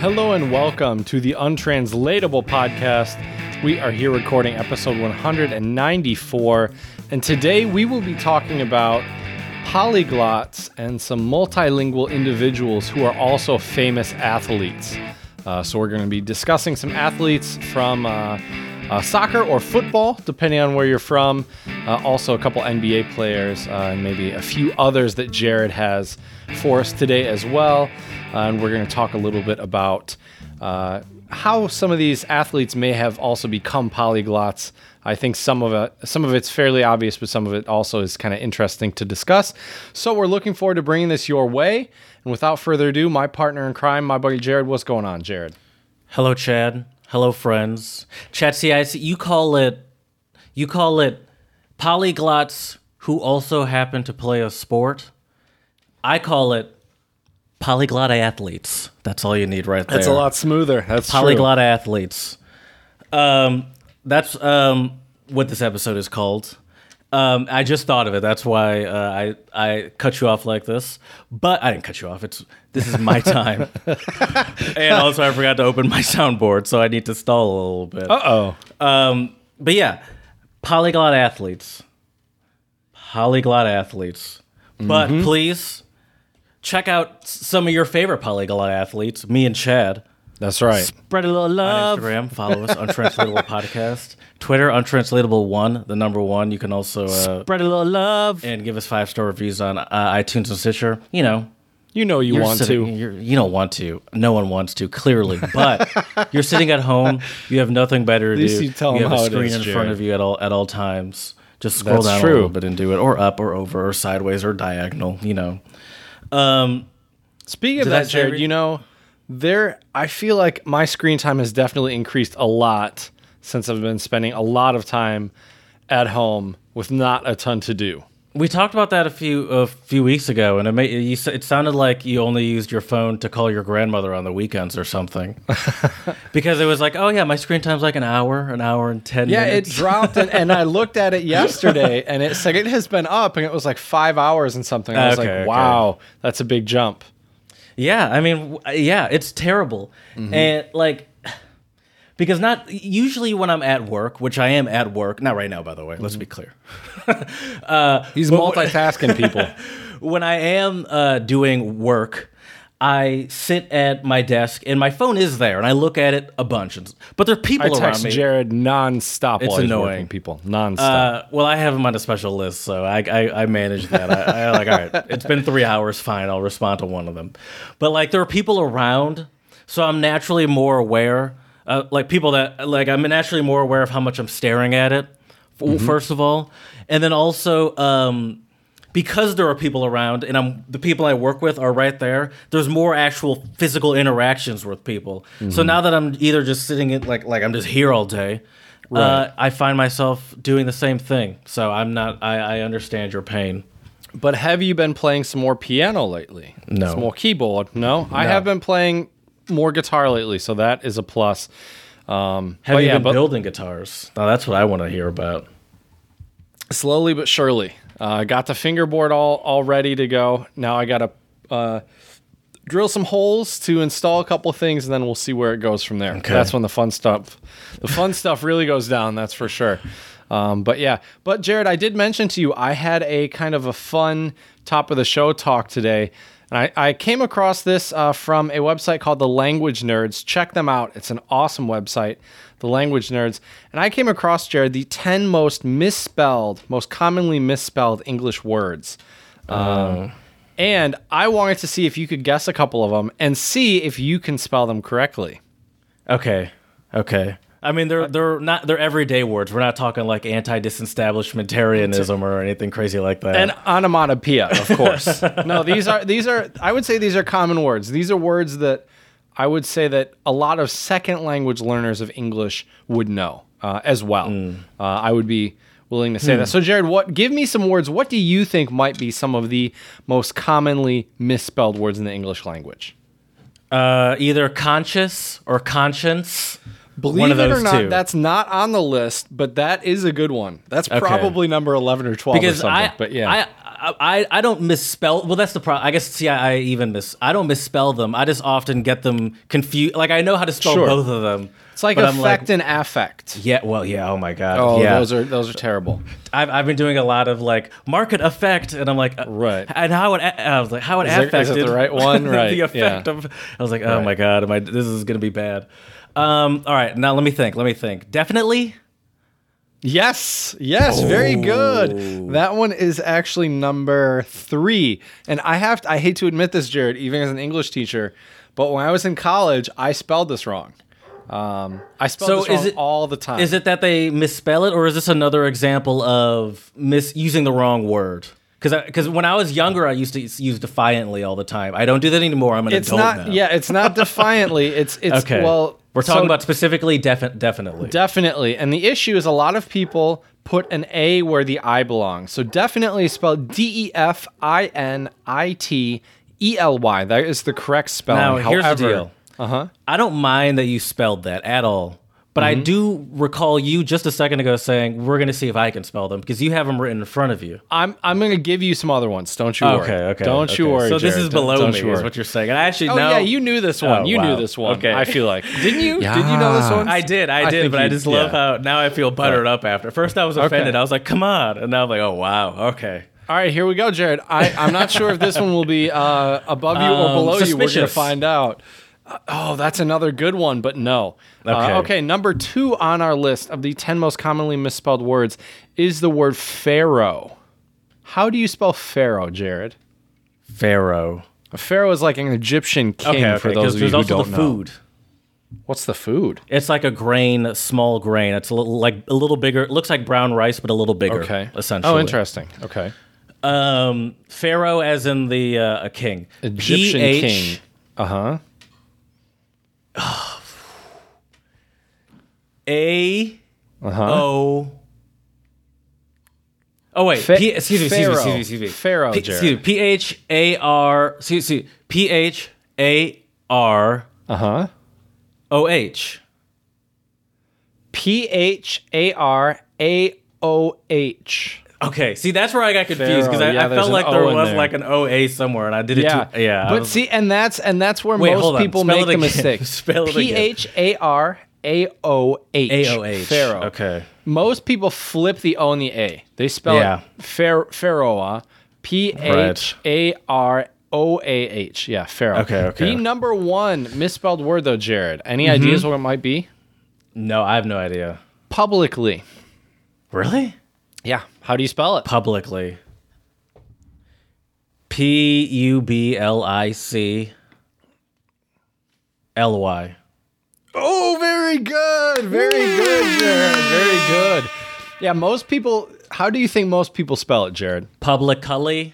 Hello and welcome to the Untranslatable Podcast. We are here recording episode 194, and today we will be talking about polyglots and some multilingual individuals who are also famous athletes. Uh, so, we're going to be discussing some athletes from uh, uh, soccer or football, depending on where you're from. Uh, also, a couple NBA players, uh, and maybe a few others that Jared has for us today as well. Uh, and we're going to talk a little bit about uh, how some of these athletes may have also become polyglots. I think some of it, some of it's fairly obvious, but some of it also is kind of interesting to discuss. So we're looking forward to bringing this your way. And without further ado, my partner in crime, my buddy Jared, what's going on, Jared? Hello, Chad. Hello, friends. Chad, see, I see you call it, you call it polyglots who also happen to play a sport. I call it polyglot athletes. That's all you need right there. That's a lot smoother. That's true. Polyglot athletes. Um, that's um what this episode is called. Um, I just thought of it. That's why uh, I I cut you off like this. But I didn't cut you off. It's this is my time. and also, I forgot to open my soundboard, so I need to stall a little bit. Uh oh. Um, but yeah, polyglot athletes. Polyglot athletes. But Mm-hmm. please check out some of your favorite polyglot athletes, me and Chad. That's right. Spread a little love. On Instagram, follow us, Untranslatable Podcast. Twitter, Untranslatable One, the number one. You can also uh, Spread a little love. And give us five star reviews on uh, iTunes and Stitcher. You know, You know you you're want sitting- to. You're, you don't want to. No one wants to, clearly. But you're sitting at home. You have nothing better to do. you tell you have a screen is, in front of you at all at all times. Just scroll That's down true. a little bit and do it, or up, or over, or sideways, or diagonal. You know. Um, Speaking of that, Jared, everything? you know, there I feel like my screen time has definitely increased a lot since I've been spending a lot of time at home with not a ton to do. We talked about that a few a few weeks ago, and it made you, it sounded like you only used your phone to call your grandmother on the weekends or something. because it was like, oh yeah, my screen time's like an hour, an hour and ten Yeah, it dropped, and, and I looked at it yesterday, and it said it has been up, and it was like five hours and something. I was Okay, like, okay. wow, that's a big jump. Yeah, I mean, yeah, it's terrible, Mm-hmm. and like because not usually when I'm at work, which I am at work, not right now, by the way. Let's be clear. He's multitasking people. when I am uh, doing work, I sit at my desk and my phone is there, and I look at it a bunch. And, but there are I people around text me. Jared nonstop It's annoying. people. Nonstop. Uh, well, I have them on a special list, so I I, I manage that. I, I like, all right, it's been three hours, fine. I'll respond to one of them. But like, there are people around, so I'm naturally more aware. Uh, like people that like, I'm naturally more aware of how much I'm staring at it. f- First of all, and then also. Um, because there are people around and I'm the people I work with are right there, there's more actual physical interactions with people. So now that I'm either just sitting in like like I'm just here all day, uh, I find myself doing the same thing. So I'm not I, I understand your pain. But have you been playing some more piano lately? No. Some more keyboard? No? I have been playing more guitar lately, so that is a plus. Um, Have you yeah, been but building guitars? Now that's what I want to hear about. slowly but surely. Uh, got the fingerboard all all ready to go. Now I got to uh, drill some holes to install a couple things, and then we'll see where it goes from there. Okay. That's when the fun stuff, the fun stuff really goes down. That's for sure. Um, but yeah, but Jared, I did mention to you I had a kind of a fun top of the show talk today. And I, I came across this uh, from a website called The Language Nerds. Check them out. It's an awesome website, The Language Nerds. And I came across, Jared, the 10 most misspelled, most commonly misspelled English words. Um, and I wanted to see if you could guess a couple of them and see if you can spell them correctly. Okay. Okay. I mean, they're they're not they're everyday words. We're not talking like anti-disestablishmentarianism or anything crazy like that. And onomatopoeia, of course. no, these are these are I would say these are common words. These are words that I would say that a lot of second language learners of English would know uh, as well. Uh, I would be willing to say that. So, Jared, what? Give me some words. What do you think might be some of the most commonly misspelled words in the English language? uh, either conscious or conscience. Believe One of it or not, two. that's not on the list, but that is a good one. That's probably number eleven or twelve or because something. I, but yeah, I I, I don't misspell. Well, that's the problem. I guess see, I, I even miss. I don't misspell them. I just often get them confused. Like I know how to spell Sure. both of them. It's like I'm effect and affect. yeah. Well, yeah. Oh my god. Oh, yeah. those are those are terrible. I've, I've been doing a lot of like market effect, and I'm like, uh, Right. And how it, I was like, how it Is there- is it affected the right one? Right, the effect yeah. of. I was like, oh Right. my god, am I? This is gonna be bad. Um. All right. Now let me think. Let me think. Definitely. Yes, yes, very good. That one is actually number three. And I have to, I hate to admit this, Jared, even as an English teacher, but when I was in college, I spelled this wrong. Um, I spelled So this wrong is it- all the time. Is it that they misspell it, or is this another example of mis using the wrong word? Because because when I was younger, I used to use defiantly all the time. I don't do that anymore. I'm an It's adult not. now. Yeah, it's not defiantly. It's it's Okay. well. We're talking so about specifically defi- definitely. definitely. And the issue is a lot of people put an A where the I belongs. So definitely is spelled D E F I N I T E L Y. That is the correct spelling. Now, here's the deal. Uh-huh. I don't mind that you spelled that at all. But Mm-hmm. I do recall you just a second ago saying we're going to see if I can spell them because you have them written in front of you. I'm I'm gonna give you some other ones. Don't you worry. Okay, okay. Don't you worry. So this is below Don't, me, don't is what you're saying. And I actually Oh know. yeah, you knew this one. Oh, you wow. knew this one. Okay. I feel like. Didn't you? Did you know this one? I did, I, did, think but I just love yeah. how now I feel buttered up after. First I was offended. I was like, come on. And now I'm like, oh, wow. Okay. All right, here we go, Jared. I, I'm not sure if this one will be uh, above you or Um, below you. We're gonna find out. Uh, oh, that's another good one, but no. Uh, Okay. okay, number two on our list of the 10 most commonly misspelled words is the word pharaoh. How do you spell pharaoh, Jared? Pharaoh. A pharaoh is like an Egyptian king Okay, okay. for those of you there's who also don't the know. food. What's the food? It's like a grain, a small grain. It's a little like a little bigger. It looks like brown rice, but a little bigger. Okay. Essentially. Oh, interesting. Okay. Um, Pharaoh, as in the uh, a king. Egyptian PH king. Uh huh. A Uh huh. O. Oh wait, Fa- P, excuse me, excuse me, excuse me, excuse me. Pharaoh, P, excuse me, P H A R, excuse me, P H A R Uh huh. O H. P H A R A O H. Okay, see that's where I got confused because I, yeah, I felt like O there was there. like an O A somewhere, and I did it. Yeah, too, yeah. But was- see, and that's and that's where Wait, most people Spell make the mistake. Spell it. P H A R A O H. A O H. Pharaoh. Okay. Most people flip the O and the A. They spell Yeah. it Phar- Pharaoh. P H A R O A H. Yeah, Pharaoh. Okay, okay. The number one misspelled word though, Jared. Any Mm-hmm. ideas what it might be? No, I have no idea. Publicly. Really? Yeah. How do you spell it? Publicly. P U B L I C L Y. Oh, very good. Very good, Jared. Very good. Yeah, most people. How do you think most people spell it, Jared? Publicly.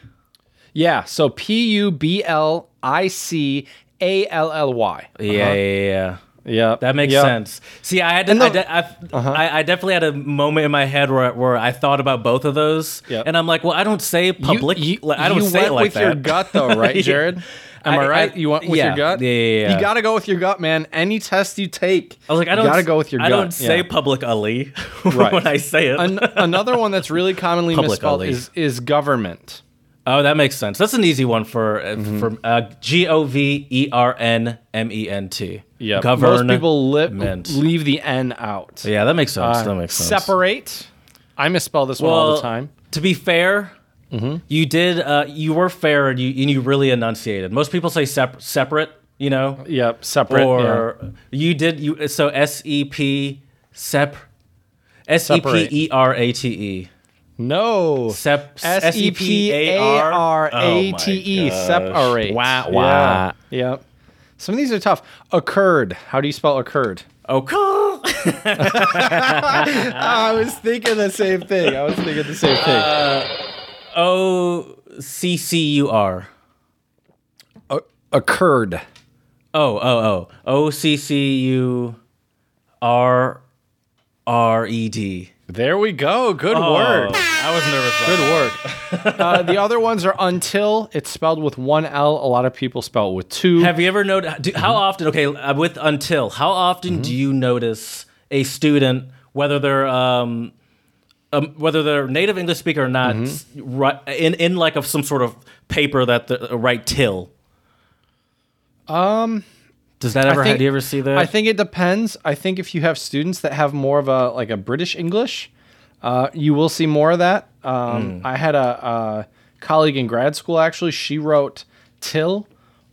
Yeah, so P U B L I C A L L Y. Yeah, uh-huh. yeah, yeah. Yeah, That makes yeah. sense. See, I had to, And I, de- I, uh-huh. I, I definitely had a moment in my head where, where I thought about both of those, Yep. and I'm like, well, I don't say You- public. You, like, I don't you say went it like with that. your gut, though, right, Jared? Am I, I- right? I- you went with yeah, your gut. yeah, yeah, yeah. You got to go with your gut, man. Any test you take, I was like, I you don't. got to go with your I gut. don't say yeah. publicly Right. when I say it. An- another one that's really commonly Public misspelled Ali. is is government. Oh, that makes sense. That's an easy one for uh, Mm-hmm. for uh, G O V E R N M E N T. Yeah, Govern. most people li- leave the N out. Yeah, that makes sense. Uh, that makes sense. Separate. I misspell this one all the time. Mm-hmm. To be fair, you did. Uh, you were fair, and you and you really enunciated. Most people say sep- separate. You know, Yep, separate. yeah. or you did. You so S E P sep. S E P. E R A T E. No. Sep. S E P A R A T E. Oh. Separate. Wow, Yeah. wow. Yep. Some of these are tough. Occurred. How do you spell occurred? Okay. I was thinking the same thing. I was thinking the same thing. Uh, o C C U R. Occurred. Oh, oh, oh. O C C U R R E D. There we go. Good Oh, word. I was nervous. Good work. uh, the other ones are until. It's spelled with one L. A lot of people spell it with two. Have you ever noticed? Do, how often? Okay, uh, with until, how often do you notice a student, whether they're um, um, whether they're native English speaker or not, s- ri- in in like of some sort of paper that the uh, write till. Um, does that ever? think- do you ever see that? I think it depends. I think if you have students that have more of a like a British English, uh, you will see more of that. Um, I had a, a colleague in grad school actually. She wrote till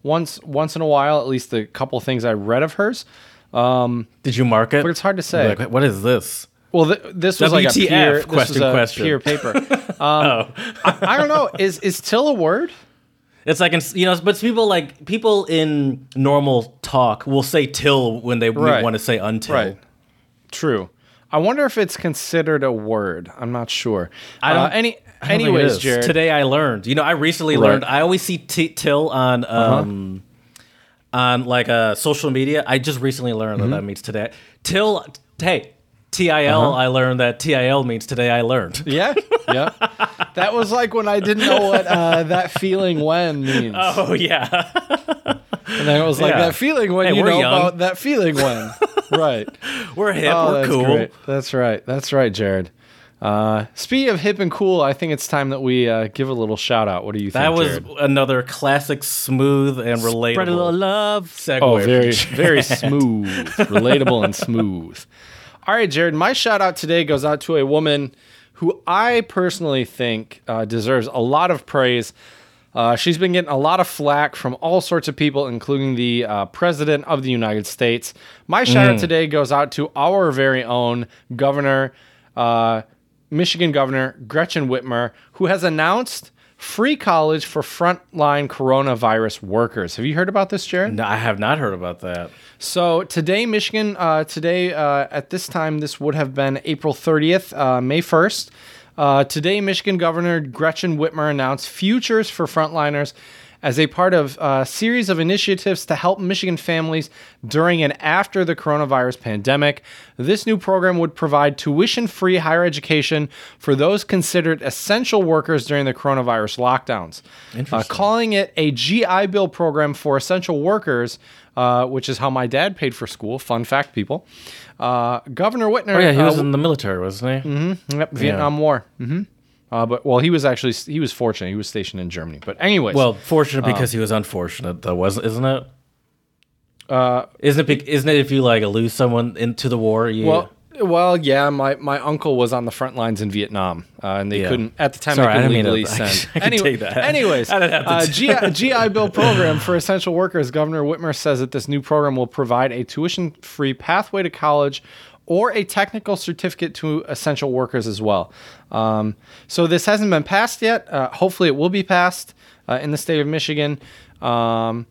once once in a while. At least a couple things I read of hers. Did you mark it? But it's hard to say. Like, what is this? Well, th- this was like a WTF, peer, this question, was a question. peer paper. Um, Oh, I, I don't know. Is is till a word? It's like in, you know, but people like people in normal talk will say till when they Right. want to say until. True. I wonder if it's considered a word. I'm not sure. I don't- Uh, any. I don't anyways. Jared. Today I learned. You know, I recently Right. Uh-huh. learned. I always see t- till on um on like uh social media. I just recently learned Mm-hmm. that that means today. Till hey, TIL. Uh-huh. I learned that TIL means today I learned. Yeah, yeah. that was like when I didn't know what uh, that feeling when means. Oh yeah. and then it was like yeah. that feeling when Hey, you know young. about that feeling when. right. We're hip. Oh, we're that's cool. great. That's right. That's right, Jared. Uh, speaking of hip and cool, I think it's time that we uh, give a little shout out. What do you think? That was Jared? another classic, smooth and relatable. Spread a little love. Segue. Oh, very, very smooth, relatable, and smooth. All right, Jared. My shout out today goes out to a woman who I personally think uh, deserves a lot of praise. Uh, she's been getting a lot of flack from all sorts of people, including the uh, president of the United States. My shout out today goes out to our very own governor, uh, Michigan Governor Gretchen Whitmer, who has announced free college for frontline coronavirus workers. Have you heard about this, Jared? No, I have not heard about that. So today, Michigan, uh, today uh, at this time, this would have been April 30th, uh, May 1st. Uh, today, Michigan Governor Gretchen Whitmer announced futures for frontliners as a part of a series of initiatives to help Michigan families during and after the coronavirus pandemic. This new program would provide tuition free higher education for those considered essential workers during the coronavirus lockdowns. Uh, calling it a GI Bill program for essential workers, uh, which is how my dad paid for school. Fun fact, people. Uh, Governor Whitmer. Oh yeah, he uh, was in the military, wasn't he? Yep, Vietnam War. hmm Uh, but well, he was actually he was fortunate. He was stationed in Germany. But anyways, Well, fortunate because he was unfortunate, though, wasn't? Isn't it? uh, Isn't it? Isn't it if you like lose someone into the war? You, well, well, yeah. My, my uncle was on the front lines in Vietnam, uh, and they Yeah. couldn't at the time. Sorry, they I couldn't didn't mean legally I send. I could take that. Anyways, I have to uh, GI, GI Bill program for essential workers. Governor Whitmer says that this new program will provide a tuition-free pathway to college. Or a technical certificate to essential workers as well. Um, so this hasn't been passed yet. Uh, hopefully, it will be passed uh, in the state of Michigan. Um,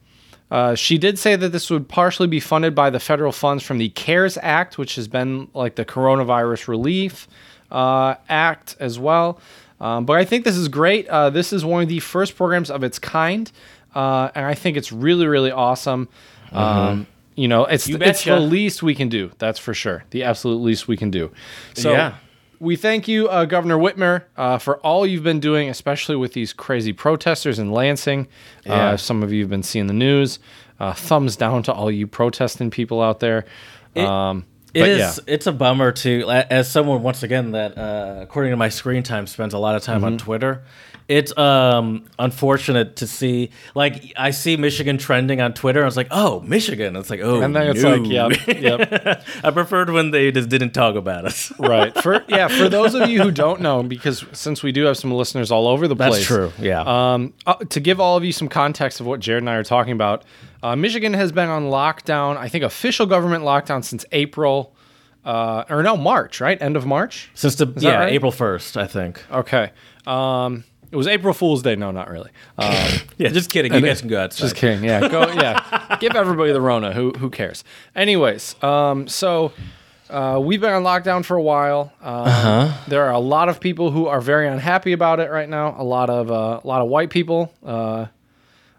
uh, she did say that this would partially be funded by the federal funds from the CARES Act, which has been like the Coronavirus Relief uh, Act as well. Um, but I think this is great. Uh, this is one of the first programs of its kind, uh, and I think it's really, really awesome. Um, you know, it's it's the least we can do. That's for sure. The absolute least we can do. So Yeah. we thank you, uh, Governor Whitmer, uh, for all you've been doing, especially with these crazy protesters in Lansing. Yeah. Uh, some of you have been seeing the news. Uh, thumbs down to all you protesting people out there. um, It is. yeah. It's a bummer to, as someone once again that, uh, according to my screen time, spends a lot of time Mm-hmm. on Twitter. It's um, unfortunate to see. Like, I see Michigan trending on Twitter. I was like, "Oh, Michigan!" It's like, "Oh, And then it's like, yep, yep. I preferred when they just didn't talk about us. right. For yeah, for those of you who don't know, because since we do have some listeners all over the place, That's true. Yeah. Um, uh, to give all of you some context of what Jared and I are talking about, uh, Michigan has been on lockdown. I think official government lockdown since April, uh, or no, March, right? End of March. Since the yeah right? April first, I think. Okay. Um, it was April Fool's Day. No, not really. Um, Yeah, just kidding. You guys can go outside. just kidding. Yeah, go. Yeah, give everybody the Rona. Who who cares? Anyways, um, so uh, we've been on lockdown for a while. Um, There are a lot of people who are very unhappy about it right now. A lot of uh, a lot of white people uh,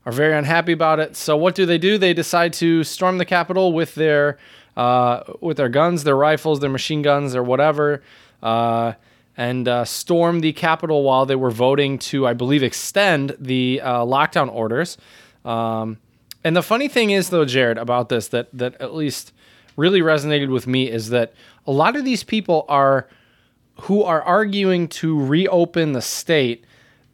are very unhappy about it. So what do they do? They decide to storm the Capitol with their uh, with their guns, their rifles, their machine guns, or whatever. And uh, storm the Capitol while they were voting to, I believe, extend the uh, lockdown orders. Um, and the funny thing is, though, Jared, about this that that at least really resonated with me is that a lot of these people are who are arguing to reopen the state,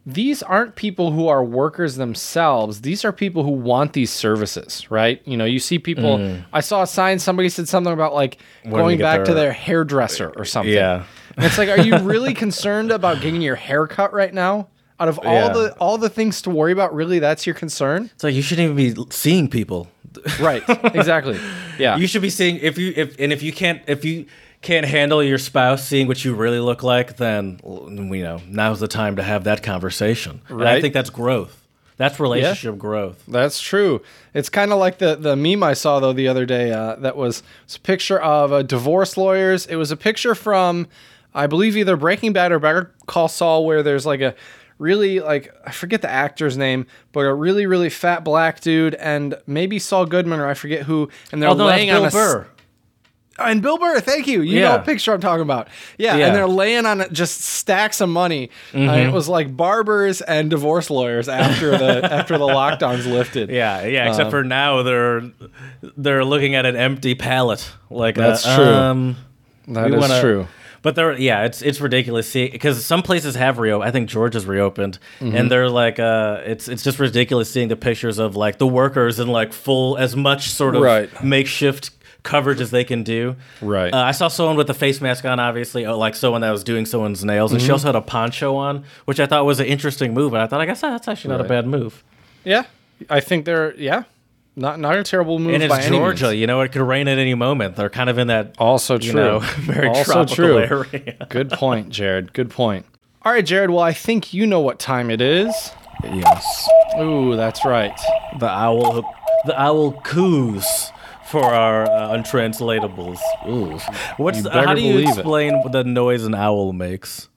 these aren't people who are workers themselves. These are people who want these services, right? You know, you see people. I saw a sign. Somebody said something about like to going back to their- their hairdresser or something. Yeah. And it's like, are you really concerned about getting your hair cut right now? Out of all Yeah. the all the things to worry about, really, that's your concern, It's like you shouldn't even be seeing people. right? exactly. Yeah. You should be seeing if you if and if you can't if you can't handle your spouse seeing what you really look like, then you know now's the time to have that conversation. And I think that's growth. That's relationship growth. That's true. It's kind of like the the meme I saw though the other day. Uh, that was, was a picture of uh, divorce lawyers. It was a picture from, I believe, either Breaking Bad or Better Call Saul, where there's like a really like I forget the actor's name, but a really really fat black dude and maybe Saul Goodman or I forget who, and they're Oh, no, laying Bill on a Burr. and Bill Burr, thank you. You know Yeah. what picture I'm talking about. Yeah, Yeah. and they're laying on it just stacks of money. Mm-hmm. it was like barbers and divorce lawyers after the after the lockdowns lifted. Yeah, yeah. Except for now, they're they're looking at an empty pallet. Like That's uh, true. Um, That is wanna- true. But they're yeah, it's it's ridiculous. See, because some places have reopened. I think Georgia's reopened, Mm-hmm. and they're like, uh, it's it's just ridiculous seeing the pictures of like the workers in like full as much sort of Right. makeshift coverage as they can do. Right. Uh, I saw someone with a face mask on, obviously, uh, like someone that was doing someone's nails, and she Mm-hmm. also had a poncho on, which I thought was an interesting move. And I thought, I guess that's actually not a bad move. Yeah, I think they're yeah, not not a terrible move And by it's Georgia, you know, it could rain at any moment. They're kind of in that Also you true. know, very also tropical true. area. Good point, Jared. Good point. All right, Jared. Well, I think you know what time it is. Yes. Ooh, that's right. The owl, the owl coos for our uh, untranslatables. Ooh. What's You the, how do you believe it. explain the noise an owl makes?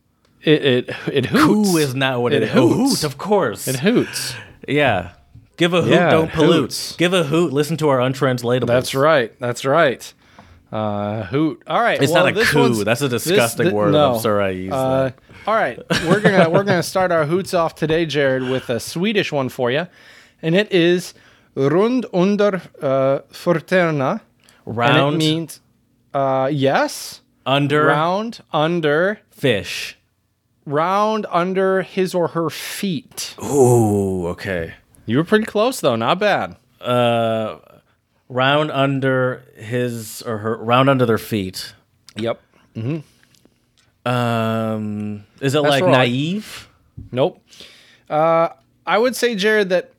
It it it hoots. Coo is not what It it. Oh, hoots. of course. It hoots. yeah. Give a hoot, Yeah, don't pollute. hoots. Give a hoot, listen to our untranslatable. That's right. That's right. Uh, hoot. All right. It's well, not a this one's- That's a this- disgusting thi- word. no. I'm sorry I used Uh, that. all right, we're gonna we're gonna start our hoots off today, Jared, with a Swedish one for you, and it is rund under uh, fötterna, and Round it means uh, yes, under round under fish. round under his or her feet. Ooh, okay. You were pretty close though, not bad. Uh, round under his or her, round under their feet. Yep. Mm-hmm. Um, is it like right. naive? Nope. Uh, I would say, Jared, that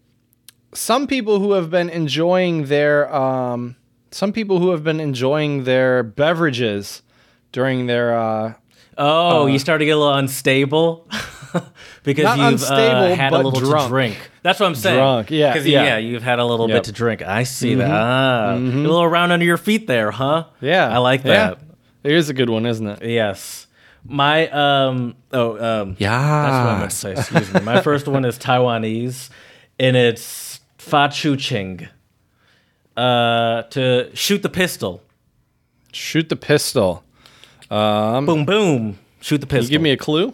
some people who have been enjoying their um, some people who have been enjoying their beverages during their uh, Oh, you start to get a little unstable because you've uh, had a little drunk. to drink. That's what I'm saying. Drunk, yeah, yeah. yeah. You've had a little Yep. bit to drink. I see that. Ah, a little round under your feet there, huh? yeah, I like yeah. that. It is a good one, isn't it? Yes. My um oh um Yeah, that's what I meant to say. Excuse me. My first one is Taiwanese, and it's fa chu ching. Uh, to shoot the pistol. Shoot the pistol. Um, Boom boom. Shoot the pistol. you give me a clue.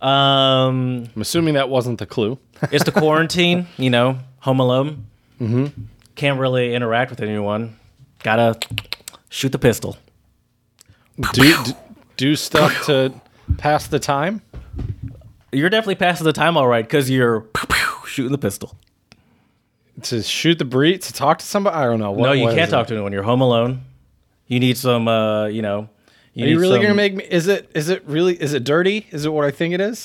um. I'm assuming that wasn't the clue. It's the quarantine. you know, home alone. Mm-hmm. Can't really interact with anyone. Gotta shoot the pistol. do, do do stuff to pass the time. You're definitely passing the time all right because you're shooting the pistol. To shoot the breed, to talk to somebody. I don't know. What, no, you what can't is talk it? to anyone. You're home alone. You need some. Uh, you know. Are you really some- gonna make me? Is it? Is it really? Is it dirty? Is it what I think it is?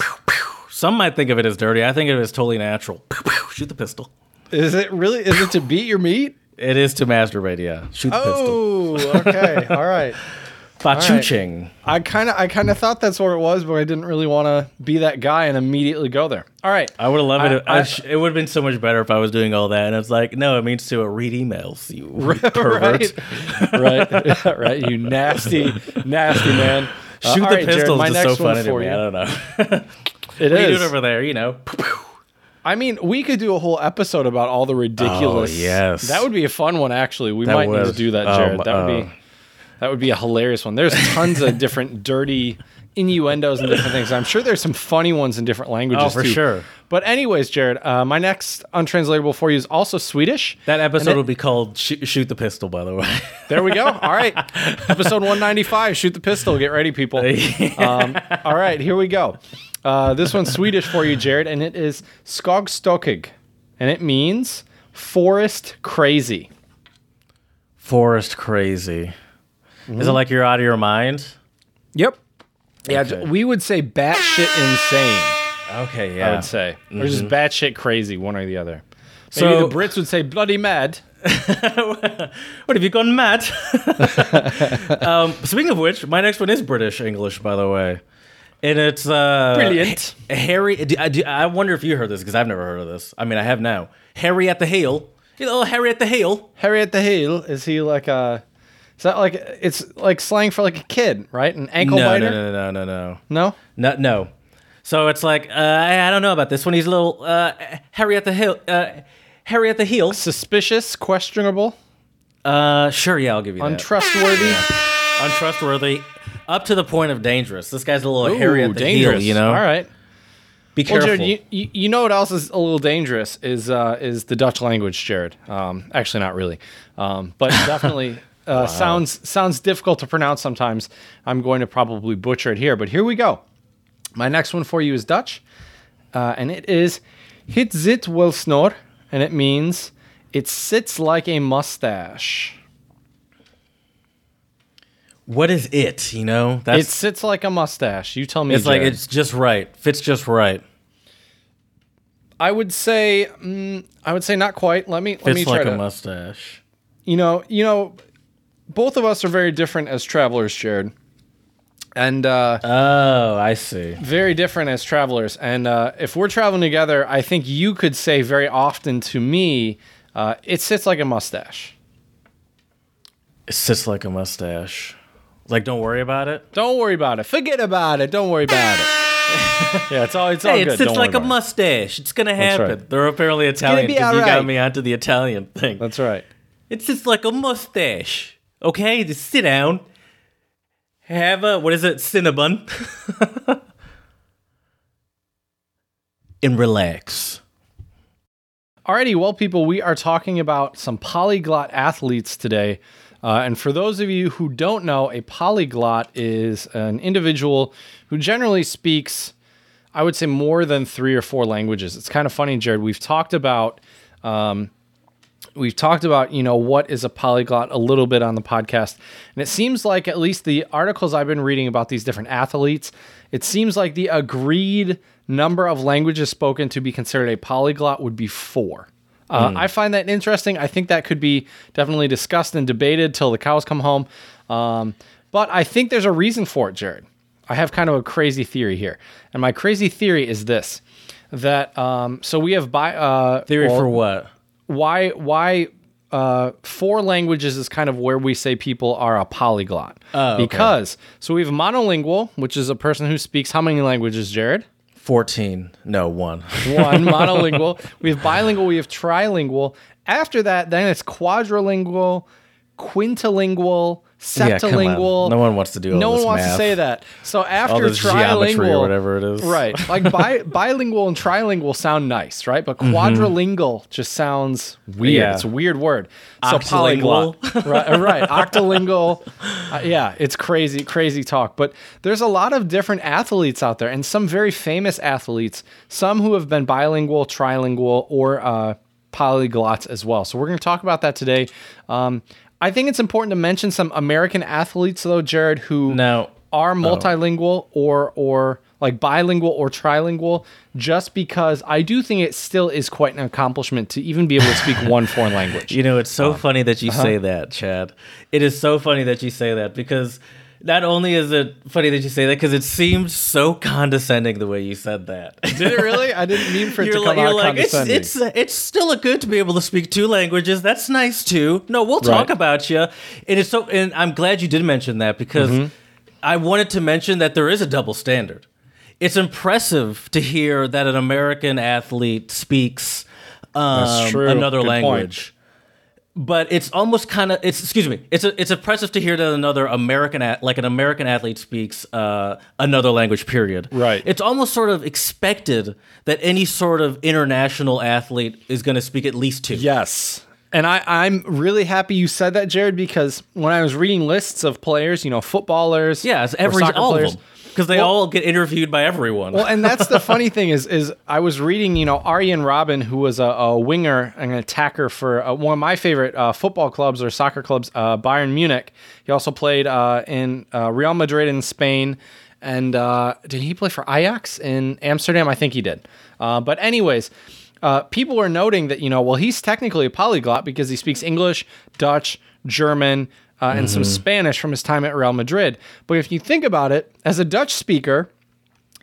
Some might think of it as dirty. I think of it as totally natural. Shoot the pistol. Is it really? Is it to beat your meat? It is to masturbate. Yeah. Shoot the pistol. Oh, okay, all right. Fachuching. I kind of, I kind of thought that's what it was, but I didn't really want to be that guy and immediately go there. All right, I would have loved it. I- I, I- sh- it would have been so much better if I was doing all that. And it's like, no, it means to read emails. You pervert. right, right, right. You nasty, nasty man. Uh, Shoot the right, Jared, my is so funny to me. you. I don't know. It What doing over there? You know. I mean, we could do a whole episode about all the ridiculous. Oh, yes. that would be a fun one. Actually, we That might need to do that, Um, Jared. that would uh, be that would be a hilarious one. There's tons of different dirty innuendos and different things. I'm sure there's some funny ones in different languages Oh, for too. sure. But anyways, Jared, uh, my next untranslatable for you is also Swedish. That episode it- will be called Shoot, Shoot the Pistol, by the way. There we go. All right. Episode 195. Shoot the pistol. Get ready, people. Um, all right, here we go. Uh, this one's Swedish for you, Jared, and it is skogstokig, and it means forest crazy. Forest crazy. Is it like you're out of your mind? Yep. Yeah, Okay. we would say batshit insane. Okay, yeah. I would say, or just batshit crazy, one or the other. Maybe So- the Brits would say bloody mad. What have you gone mad? um, speaking of which, my next one is British English, by the way, and it's uh, Brilliant. Harry. do- I, do- I wonder if you heard this because I've never heard of this. I mean, I have now. Harry at the heel. You know, Harry at the heel. Harry at the heel. Is he like a? Is that like it's like slang for like a kid, right? An ankle No, biter. no, no, no, no, no, no? no, no. So it's like uh, I, don't know about this one. He's a little uh, Harry at the heel. Uh, Harry at the heel. Suspicious, questionable, Uh, sure, yeah, I'll give you that. untrustworthy. Untrustworthy, up to the point of dangerous. This guy's a little Harry at the dangerous. heel. You know. All right. Be Well, careful. Jared, you, you, you know what else is a little dangerous is uh, is the Dutch language, Jared. Um, actually, not really, um, but definitely uh, sounds sounds difficult to pronounce sometimes. I'm going to probably butcher it here, but here we go. My next one for you is Dutch, uh, and it is "hit zit wel snor," and it means it sits like a mustache. what is it? You know, It sits like a mustache. You tell me. it's like it's just right, fits just right. I would say, mm, I would say not quite. Let me let me Fits try like to. a mustache. you know, you know, both of us are very different as travelers, Jared, and uh, Oh, I see. very different as travelers. And uh, if we're traveling together, I think you could say very often to me, uh, "It sits like a mustache." It sits like a mustache. Like, don't worry about it. Don't worry about it. Forget about it. Don't worry about it. yeah, it's all it's all Hey, good. it sits Don't like a about it. mustache. It's gonna happen. right. They're apparently Italian be because you got alright. me onto the Italian thing. That's right. It sits like a mustache. Okay, just sit down. Have a what is it, Cinnabon? and relax. Alrighty, well, people, we are talking about some polyglot athletes today. Uh, and for those of you who don't know, a polyglot is an individual who generally speaks, I would say, more than three or four languages. It's kind of funny, Jared. We've talked about. Um, We've talked about, you know, what is a polyglot a little bit on the podcast. And it seems like, at least the articles I've been reading about these different athletes, it seems like the agreed number of languages spoken to be considered a polyglot would be four. Uh, I find that interesting. I think that could be definitely discussed and debated till the cows come home. Um, but I think there's a reason for it, Jared. I have kind of a crazy theory here. And my crazy theory is this that, um, so we have by, uh, Theory well, for what? Why why uh, four languages is kind of where we say people are a polyglot. Oh, okay. Because so we have monolingual, which is a person who speaks how many languages, Jared? 14. No, one. One monolingual. We have bilingual. We have trilingual. After that, then it's quadrilingual, quintilingual, Yeah, septilingual. No one wants to do No one wants math. to say that. So after trilingual, or whatever it is. right? Like bi- bilingual and trilingual sound nice, right? But quadrilingual just sounds weird. Mm-hmm. Yeah. It's a weird word. So polyglot, right? right. Octolingual. Uh, yeah, it's crazy, crazy talk. But there's a lot of different athletes out there, and some very famous athletes. Some who have been bilingual, trilingual, or uh, polyglots as well. So we're going to talk about that today. Um, I think it's important to mention some American athletes, though, Jared, who Now, are multilingual or or like bilingual or trilingual just because I do think it still is quite an accomplishment to even be able to speak one foreign language. You know, it's so funny that you uh-huh. say that, Chad. It is so funny that you say that because not only is it funny that you say that, because it seems so condescending the way you said that. Did it really? I didn't mean for it You're to like, come out like it's condescending. it's it's still a good to be able to speak two languages. That's nice too. No, we'll talk Right. about you. And it's so, and I'm glad you did mention that because Mm-hmm. I wanted to mention that there is a double standard. It's impressive to hear that an American athlete speaks um, another Good point. But it's almost kind of it's excuse me it's a, it's impressive to hear that another American at, like an American athlete speaks uh, another language. Period. Right. It's almost sort of expected that any sort of international athlete is going to speak at least two. Yes. And I, I'm really happy you said that, Jared, because when I was reading lists of players, you know, footballers, Yeah, it's every soccer all players, of them because they Well- all get interviewed by everyone. Well, and that's the funny thing is, is I was reading, you know, Arjen Robben, who was a, a winger, an attacker for uh, one of my favorite uh, football clubs or soccer clubs, uh, Bayern Munich. He also played uh, in uh, Real Madrid in Spain, and uh, did he play for Ajax in Amsterdam? I think he did. Uh, but anyways. Uh, people were noting that you know, well, he's technically a polyglot because he speaks English, Dutch, German, uh, and some Spanish from his time at Real Madrid. But if you think about it, as a Dutch speaker,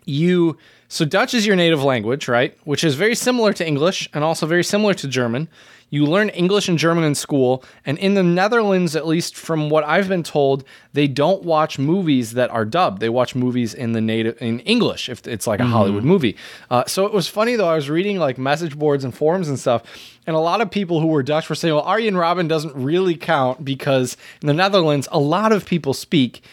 you so Dutch is your native language, right? Which is very similar to English and also very similar to German. You learn English and German in school, and in the Netherlands, at least from what I've been told, they don't watch movies that are dubbed. They watch movies in the native in English if it's like a Hollywood movie. Uh, so it was funny though. I was reading like message boards and forums and stuff, and a lot of people who were Dutch were saying, "Well, Arjen Robben doesn't really count because in the Netherlands, a lot of people speak."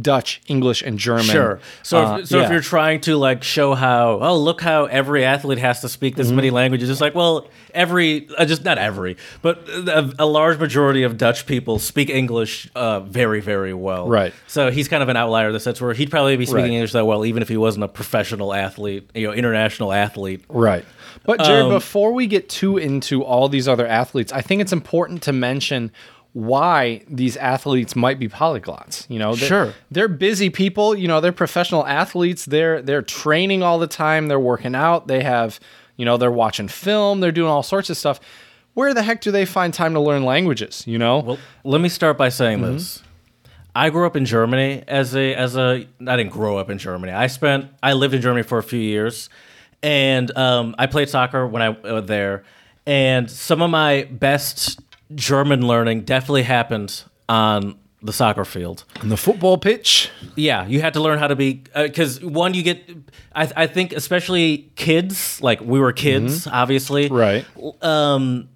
Dutch, English, and German. Sure. So, Uh, if, so yeah. if you're trying to like show how, oh, look how every athlete has to speak this Mm-hmm. many languages, it's like, well, every, uh, just not every, but a, a large majority of Dutch people speak English uh, very, very well. Right. So he's kind of an outlier in the sense where he'd probably be speaking Right. English that well, even if he wasn't a professional athlete, you know, international athlete. Right. But Jared, Um, before we get too into all these other athletes, I think it's important to mention why these athletes might be polyglots. You know, they're, Sure. they're busy people. You know, they're professional athletes. They're they're training all the time. They're working out. They have, you know, they're watching film. They're doing all sorts of stuff. Where the heck do they find time to learn languages? You know, Well, let me start by saying Mm-hmm. this. I grew up in Germany as a as a I didn't grow up in Germany. I spent I lived in Germany for a few years, and um, I played soccer when I was there. And some of my best German learning definitely happened on the soccer field. on the football pitch. Yeah, you had to learn how to be because one, you get. I, I think especially kids, like we were kids, obviously, Mm-hmm. Right. um,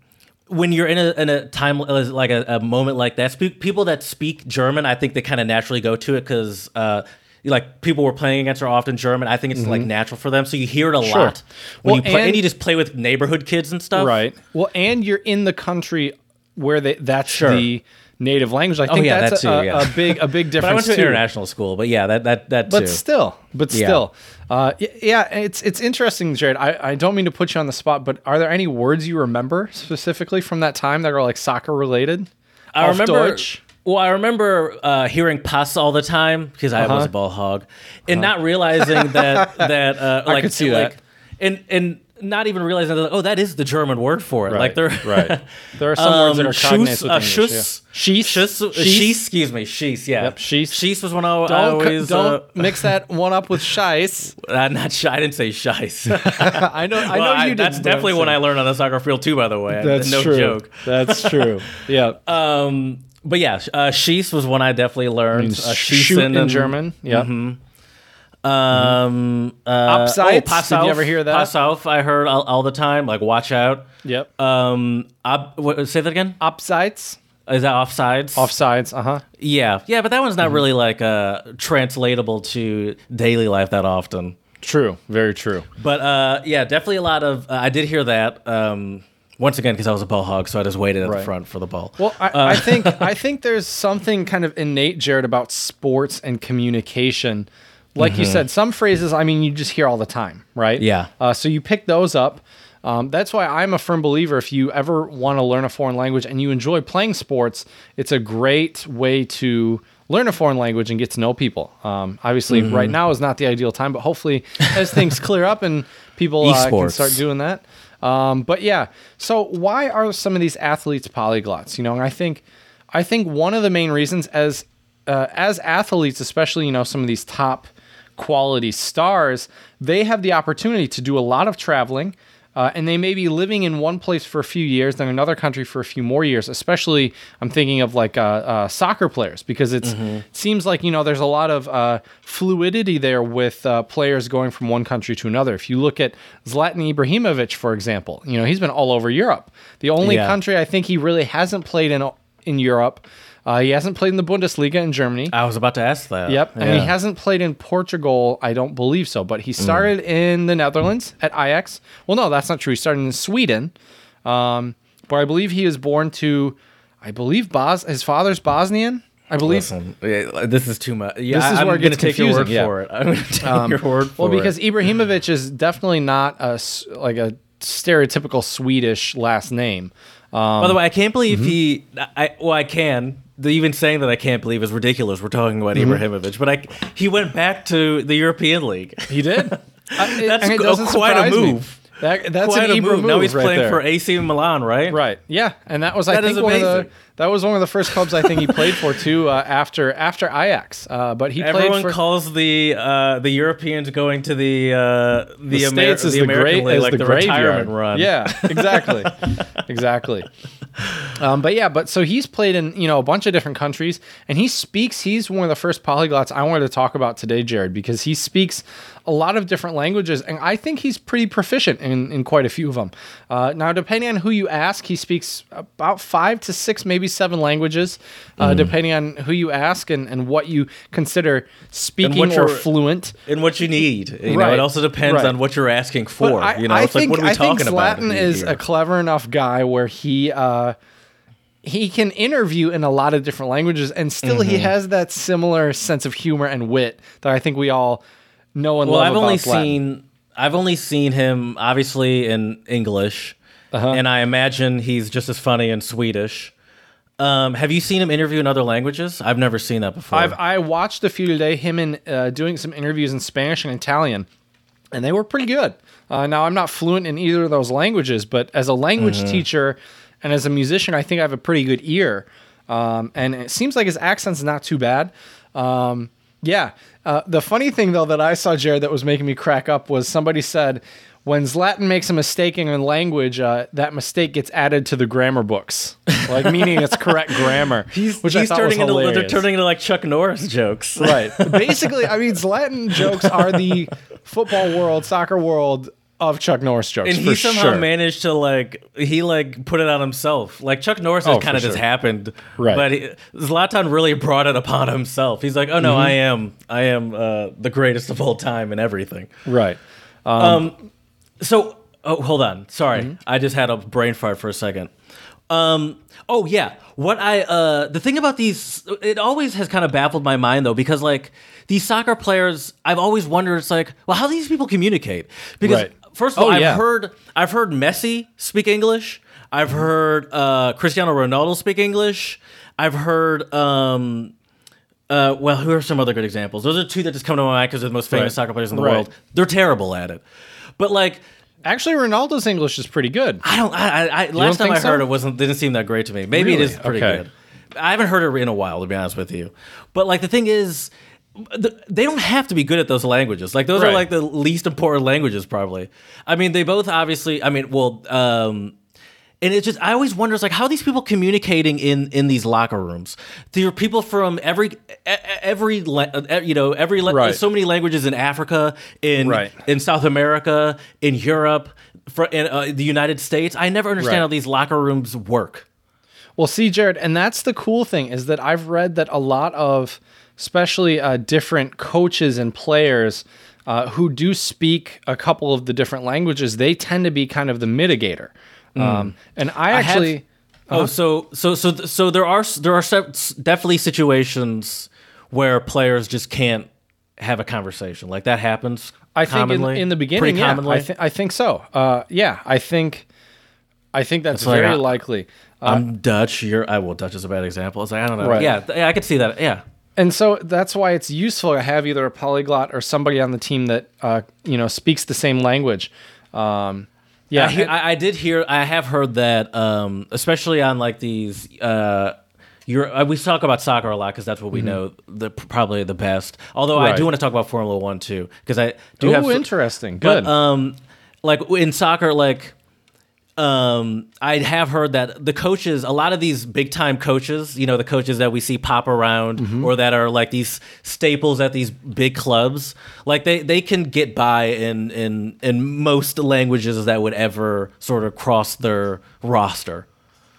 when you're in a in a time uh, like a, a moment like that, spe- people that speak German, I think they kind of naturally go to it because. Uh, like people we're playing against are often German. I think it's like natural for them, so you hear it a Mm-hmm. Sure. lot when Well, you play, and, and- you just play with neighborhood kids and stuff. Right. Well, and you're in the country where they that's Sure. Oh, the native language. I think yeah, that's that a, yeah. a big a big difference. But I went to an too. international school, but yeah, that that that but too. still, but Yeah. still, uh, yeah, it's it's interesting, Jared. I, I don't mean to put you on the spot, but are there any words you remember specifically from that time that are like soccer related? I Auf remember. Deutsch? Well, I remember uh, hearing "pass" all the time because I was Uh-huh. a ball hog, and not realizing that that uh, like could see like, that. and and not even realizing that oh that is the German word for it. Like they're right. There are some words that are cognates Schuss, with uh, English, Schuss, yeah. Sheath, Schuss, uh, sheath. sheath, excuse me, sheath, yeah. Yep, sheath. Sheath was when I, I Don't co- always don't uh, mix that one up with shice. uh, not shy. I didn't say shice. I know. I know Well, you did. That's definitely when I learned on the soccer field too. By the way, That's no true. joke. That's true. Yeah. Um, but yeah, uh, sheath was one I definitely learned. Means uh, shoot in schießen and- German. Yeah. Um, uh, Abseits? pass Did you ever hear that? Pass auf. I heard all, all the time. Like watch out. Yep. Um, ab, what, say that again. Upsides. Is that offsides? Offsides. Uh huh. Yeah, yeah, but that one's Mm-hmm. not really like uh translatable to daily life that often. True. Very true. But uh, yeah, definitely a lot of. Uh, I did hear that. Um, once again, because I was a ball hog, so I just waited at the front for the ball. Well, I, Uh, I think I think there's something kind of innate, Jared, about sports and communication. Like you said, some phrases, I mean, you just hear all the time, right? Mm-hmm. Yeah. Uh, so you pick those up. Um, that's why I'm a firm believer. If you ever want to learn a foreign language and you enjoy playing sports, it's a great way to learn a foreign language and get to know people. Um, obviously, Mm-hmm. right now is not the ideal time, but hopefully, as things clear up and people uh, can start doing that. Um, but yeah, so why are some of these athletes polyglots? You know, and I think I think one of the main reasons as uh, as athletes, especially you know some of these top quality stars, they have the opportunity to do a lot of traveling. Uh, and they may be living in one place for a few years, then another country for a few more years. Especially, I'm thinking of like uh, uh, soccer players because Mm-hmm. it seems like you know there's a lot of uh, fluidity there with uh, players going from one country to another. If you look at Zlatan Ibrahimovic, for example, you know he's been all over Europe. The only Yeah. country I think he really hasn't played in in Europe, uh, he hasn't played in the Bundesliga in Germany. I was about to ask that. Yep, and he hasn't played in Portugal. I don't believe so, but he started in the Netherlands at Ajax. Well, no, that's not true. He started in Sweden, um, but I believe he was born to, I believe Bos. His father's Bosnian. I believe. Listen, yeah, this is too much. Yeah, This is I'm where it gonna take your word yeah. for it. I'm gonna take your word for well, it. because Ibrahimovic is definitely not a like a stereotypical Swedish last name. Um, By the way, I can't believe mm-hmm. he. I well, I can. The, even saying that I can't believe is ridiculous. We're talking about Mm-hmm. Ibrahimovic, but I he went back to the European League. he did. Uh, it- That's and it a- quite a surprise me. move. That, that's Quite an a Ibra move. Now he's right playing there. for AC Milan, right? Right. Yeah, and that was I That think one of the. That was one of the first clubs I think he played for too uh, after after Ajax. Uh, but he Everyone for calls the uh, the Europeans going to the uh, the, the Amer- States is the the great League, is like the, the, retirement run. Yeah, exactly, exactly. Um, but yeah, but so he's played in you know a bunch of different countries, and he speaks. He's one of the first polyglots I wanted to talk about today, Jared, because he speaks a lot of different languages, and I think he's pretty proficient in, in quite a few of them. Uh, now, depending on who you ask, he speaks about five to six, maybe seven languages, uh, Mm-hmm. depending on who you ask and, and what you consider speaking or fluent. And what you need, you know, Right. it also depends Right. on what you're asking for. I, you know, I it's think, like what are we I think talking about? Zlatan is here? a clever enough guy where he uh, he can interview in a lot of different languages, and still Mm-hmm. he has that similar sense of humor and wit that I think we all know and Well, love I've only Zlatan. seen I've only seen him obviously in English, Uh-huh. and I imagine he's just as funny in Swedish. Um, have you seen him interview in other languages? I've never seen that before. I've I watched a few today, him and uh, doing some interviews in Spanish and Italian, and they were pretty good. Uh, now I'm not fluent in either of those languages, but as a language Mm-hmm. teacher and as a musician, I think I have a pretty good ear. Um, and it seems like his accent's not too bad. Um, yeah. Uh, the funny thing though that I saw Jared that was making me crack up was somebody said. When Zlatan makes a mistake in language, uh, that mistake gets added to the grammar books, like meaning it's correct grammar. he's which he's turning into they're turning into like Chuck Norris jokes. Right. Basically, I mean, Zlatan jokes are the football world, soccer world of Chuck Norris jokes. and he somehow sure. managed to like he like put it on himself. Like Chuck Norris has Oh, kind of for just happened, Right. But he, Zlatan really brought it upon himself. He's like, oh no, Mm-hmm. I am, I am uh, the greatest of all time and everything. Right. So, oh, hold on. Sorry, Mm-hmm. I just had a brain fart for a second. Um. Oh yeah. What I uh the thing about these it always has kind of baffled my mind though because like these soccer players I've always wondered it's like well how do these people communicate because Right. first of all Oh, I've yeah. heard I've heard Messi speak English I've heard uh Cristiano Ronaldo speak English I've heard um uh, well, who are some other good examples? Those are two that just come to my mind because they're the most famous Right. soccer players in the Right. world. They're terrible at it, but like Actually, Ronaldo's English is pretty good. I don't. I, I, last time think I heard so? it wasn't didn't seem that great to me. Maybe it Really? is pretty Okay. good. I haven't heard it in a while, to be honest with you. But like the thing is, th- they don't have to be good at those languages. Like those are like the least important languages, probably. I mean, they both obviously. I mean, well, um, and it's just I always wonder, it's like how are these people communicating in in these locker rooms? There are people from every every you know every Right. so many languages in Africa, in Right. in South America, in Europe, for in uh, the United States. I never understand Right. how these locker rooms work. Well, see, Jared, and that's the cool thing is that I've read that a lot of, especially uh, different coaches and players uh, who do speak a couple of the different languages, they tend to be kind of the mitigator. Um, and I have- actually. Oh, so so so so there are there are definitely situations where players just can't have a conversation. Like that happens. I think in, in the beginning, pretty yeah, commonly. I, th- I think so. Uh, yeah, I think, I think that's like very I- likely. I'm Dutch. You're. I well, Dutch is a bad example. It's like I don't know. Right. Yeah, th- yeah, I could see that. Yeah. And so that's why it's useful to have either a polyglot or somebody on the team that uh, you know speaks the same language. Um, yeah, I, I, I did hear. I have heard that, um, especially on like these. Uh, Euro, uh, we talk about soccer a lot because that's what we know the probably the best. Although I Mm-hmm. Do want to talk about Formula One too because I do have. oh, so- interesting. Good. But um, like in soccer, like um, I have heard that the coaches, a lot of these big time coaches, you know, the coaches that we see pop around Mm-hmm. or that are like these staples at these big clubs, like they, they can get by in, in, in most languages that would ever sort of cross their roster.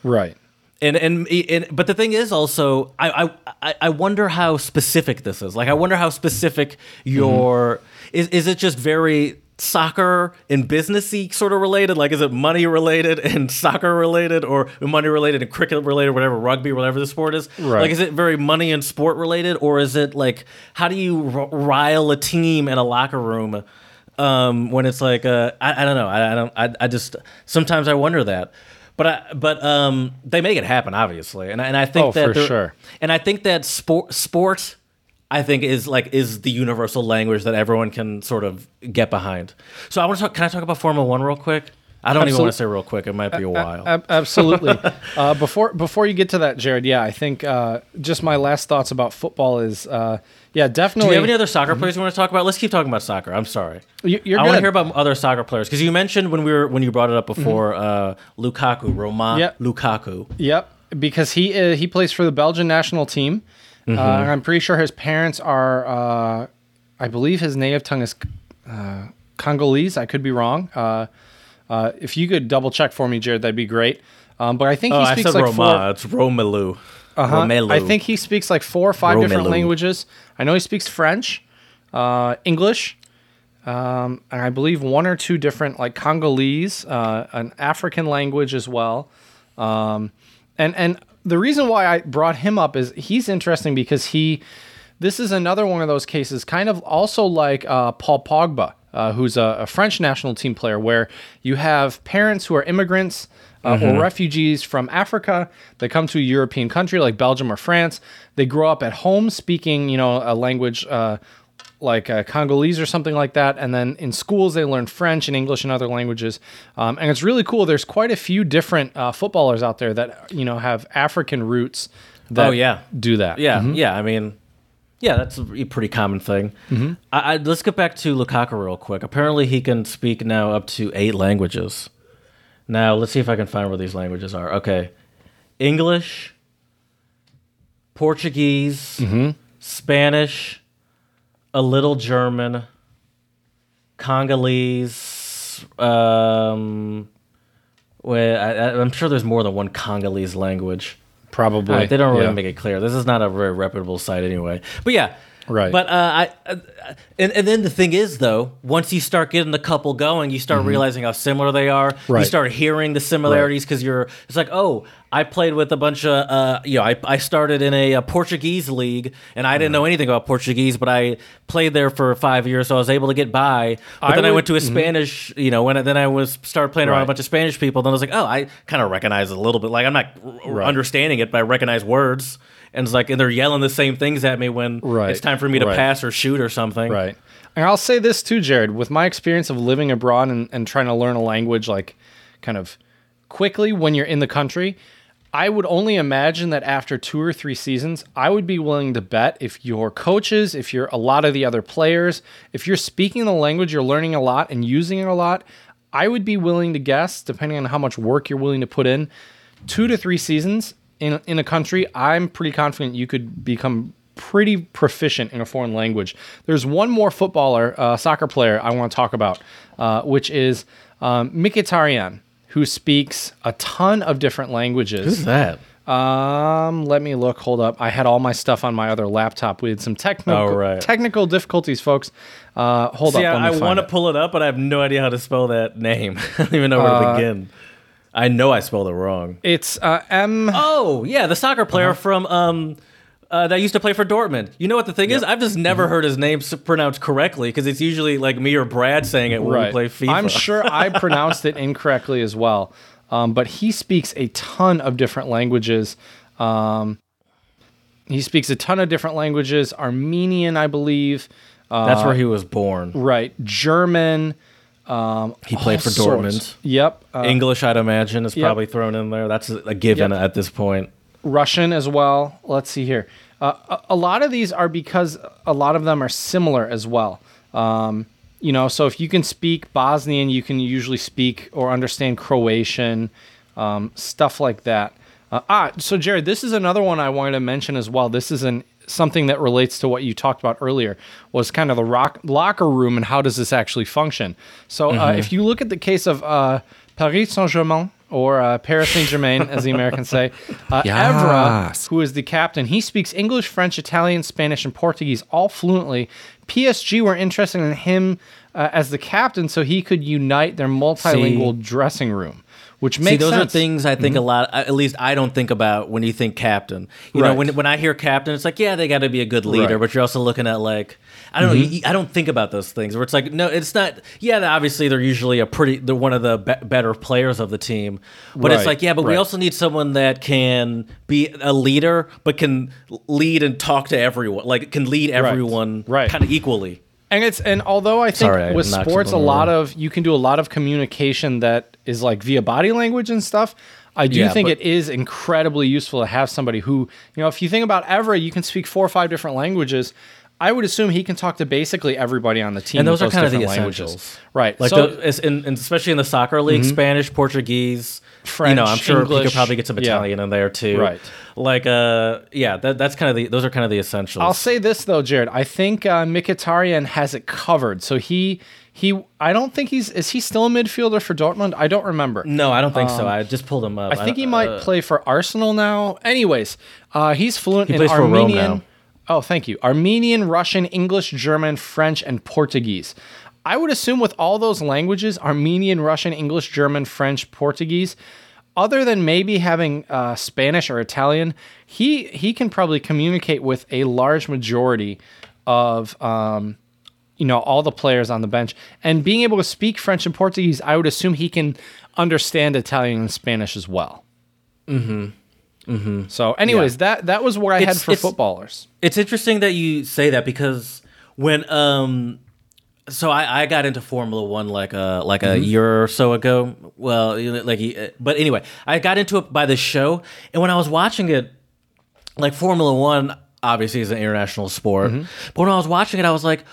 Right. And, and and but the thing is also I, I I wonder how specific this is. Like I wonder how specific your is is it just very soccer and businessy sort of related? Like is it money related and soccer related or money related and cricket related, whatever rugby, whatever the sport is? Right. Like is it very money and sport related or is it like how do you r- rile a team in a locker room? um, when it's like uh, I, I don't know I, I don't I, I just sometimes I wonder that but I, but um, they make it happen obviously and I- and I think Oh, that for sure. and I think that sport sport I think is like is the universal language that everyone can sort of get behind. So I want to talk. Can I talk about Formula One real quick? I don't even want to say real quick. It might be a while. Ab- absolutely. uh, before before you get to that, Jared, yeah, I think uh, just my last thoughts about football is, uh, yeah, definitely. Do you have any other soccer players you want to talk about? Let's keep talking about soccer. I'm sorry. You- you're I want to hear about other soccer players because you mentioned when we were when you brought it up before uh, Lukaku, Roman Yep. Lukaku. Yep, because he uh, he plays for the Belgian national team. Mm-hmm. Uh, I'm pretty sure his parents are, uh, I believe his native tongue is uh, Congolese. I could be wrong. Uh, uh, if you could double check for me, Jared, that'd be great. Um, but I think he Oh, I speaks said like Roma. four. It's Romelu. Uh-huh. Romelu. I think he speaks like four or five different languages. I know he speaks French, uh, English, um, and I believe one or two different like Congolese, uh, an African language as well. Um, and and the reason why I brought him up is he's interesting because he, this is another one of those cases, kind of also like uh, Paul Pogba, uh, who's a, a French national team player, where you have parents who are immigrants. Uh, Or refugees from Africa that come to a European country like Belgium or France. They grow up at home speaking, you know, a language uh, like uh, Congolese or something like that. And then in schools, they learn French and English and other languages. Um, and it's really cool. There's quite a few different uh, footballers out there that, you know, have African roots that Oh, yeah. do that. Yeah, yeah. I mean, yeah, that's a pretty common thing. Mm-hmm. I, I, let's get back to Lukaku real quick. Apparently, he can speak now up to eight languages. Now, let's see if I can find where these languages are. Okay, English, Portuguese, Mm-hmm. Spanish, a little German, Congolese. Um, well, I, I'm sure there's more than one Congolese language. Probably. Right, they don't really Yeah. make it clear. This is not a very reputable site anyway. But yeah. Right. But uh, I, uh, and and then the thing is though, once you start getting the couple going, you start realizing how similar they are. Right. You Mm-hmm. Start hearing the similarities because you're. It's like, oh, I played with a bunch of, uh, you know, I, I started in a, uh Portuguese league, and I didn't know anything about Portuguese, but I played there for five years, so I was able to get by. But I then I went to a Spanish, you know, when I, then I was started playing around Right. a bunch of Spanish people. Then I was like, oh, I kind of recognize it a little bit. Like I'm not r- Right. understanding it, but I recognize words. And it's like, and they're yelling the same things at me when Right. it's time for me to Right. pass or shoot or something. Right. And I'll say this too, Jared, with my experience of living abroad and, and trying to learn a language like kind of quickly when you're in the country, I would only imagine that after two or three seasons, I would be willing to bet if your coaches, if you're a lot of the other players, if you're speaking the language, you're learning a lot and using it a lot, I would be willing to guess, depending on how much work you're willing to put in, two to three seasons in in a country, I'm pretty confident you could become pretty proficient in a foreign language. There's one more footballer, uh, soccer player I want to talk about, uh, which is um, Mkhitaryan, who speaks a ton of different languages. Who's that? Um, let me look. Hold up. I had all my stuff on my other laptop. We had some technical Oh, right. technical difficulties, folks. Uh, hold See, up. let I, I want to pull it up, but I have no idea how to spell that name. I don't even know where Uh, to begin. I know I spelled it wrong. It's uh, M. Oh, yeah, the soccer player Uh-huh. from um uh, that used to play for Dortmund. You know what the thing is? I've just never Mm-hmm. heard his name pronounced correctly because it's usually like me or Brad saying it when we play FIFA. I'm sure I pronounced it incorrectly as well. Um, but he speaks a ton of different languages. Um, he speaks a ton of different languages. Armenian, I believe. Uh, That's where he was born. right. German. He played for sorts. Dortmund. Yep. Uh, English, I'd imagine, is Yep. probably thrown in there. That's a given Yep. at this point. Russian as well. Let's see here. Uh, a, a lot of these are because a lot of them are similar as well. Um, you know, so if you can speak Bosnian, you can usually speak or understand Croatian, um, stuff like that. Uh, ah, so Jared, this is another one I wanted to mention as well. This is an something that relates to what you talked about earlier was kind of the rock, locker room and how does this actually function. So uh, if you look at the case of uh, Paris Saint Germain or uh, Paris Saint Germain, as the Americans say, uh, Evra, who is the captain, he speaks English, French, Italian, Spanish, and Portuguese all fluently. PSG were interested in him uh, as the captain so he could unite their multilingual dressing room, which makes See, those sense. Mm-hmm. are things I think a lot. At least I don't think about when you think captain. You know, when when I hear captain, it's like yeah, they got to be a good leader, Right. Mm-hmm. but you're also looking at like I don't know. You, I don't think about those things where it's like no, it's not. Yeah, obviously they're usually a pretty. They're one of the be- better players of the team, but it's like yeah, but we also need someone that can be a leader, but can lead and talk to everyone. Like can lead everyone Right. kind of equally. And it's and although I think Sorry, with knocked sports a lot of you can do a lot of communication that is like via body language and stuff. I do Yeah, think it is incredibly useful to have somebody who, you know, if you think about Evra, you can speak four or five different languages. I would assume he can talk to basically everybody on the team. And those with are kind of the essentials, right? Like, so, Mm-hmm. the, in, in- especially in the soccer league, Spanish, Portuguese, French, You know, I'm sure English, could probably get some yeah. Italian in there too. Right. Like, uh, yeah, that, that's kind of the. Those are kind of the essentials. I'll say this though, Jared. I think uh, Mkhitaryan has it covered. So he he. I don't think he's is he still a midfielder for Dortmund? I don't remember. no, I don't think so. I just pulled him up. Um, I think he might uh, play for Arsenal now. Anyways, uh, he's fluent in for Rome Armenian. Oh, thank you. Armenian, Russian, English, German, French, and Portuguese. I would assume with all those languages, Armenian, Russian, English, German, French, Portuguese, other than maybe having uh, Spanish or Italian, he he can probably communicate with a large majority of um, you know all the players on the bench and being able to speak french and portuguese i would assume he can understand italian and spanish as well mm-hmm mm-hmm. So anyways that that was what i had for it's- footballers. It's interesting that you say that because when um so I, I got into Formula One like a like a year or so ago. Well, like uh, but anyway, I got into it by the show, and when I was watching it, like Formula One obviously is an international sport, but when I was watching it, I was like,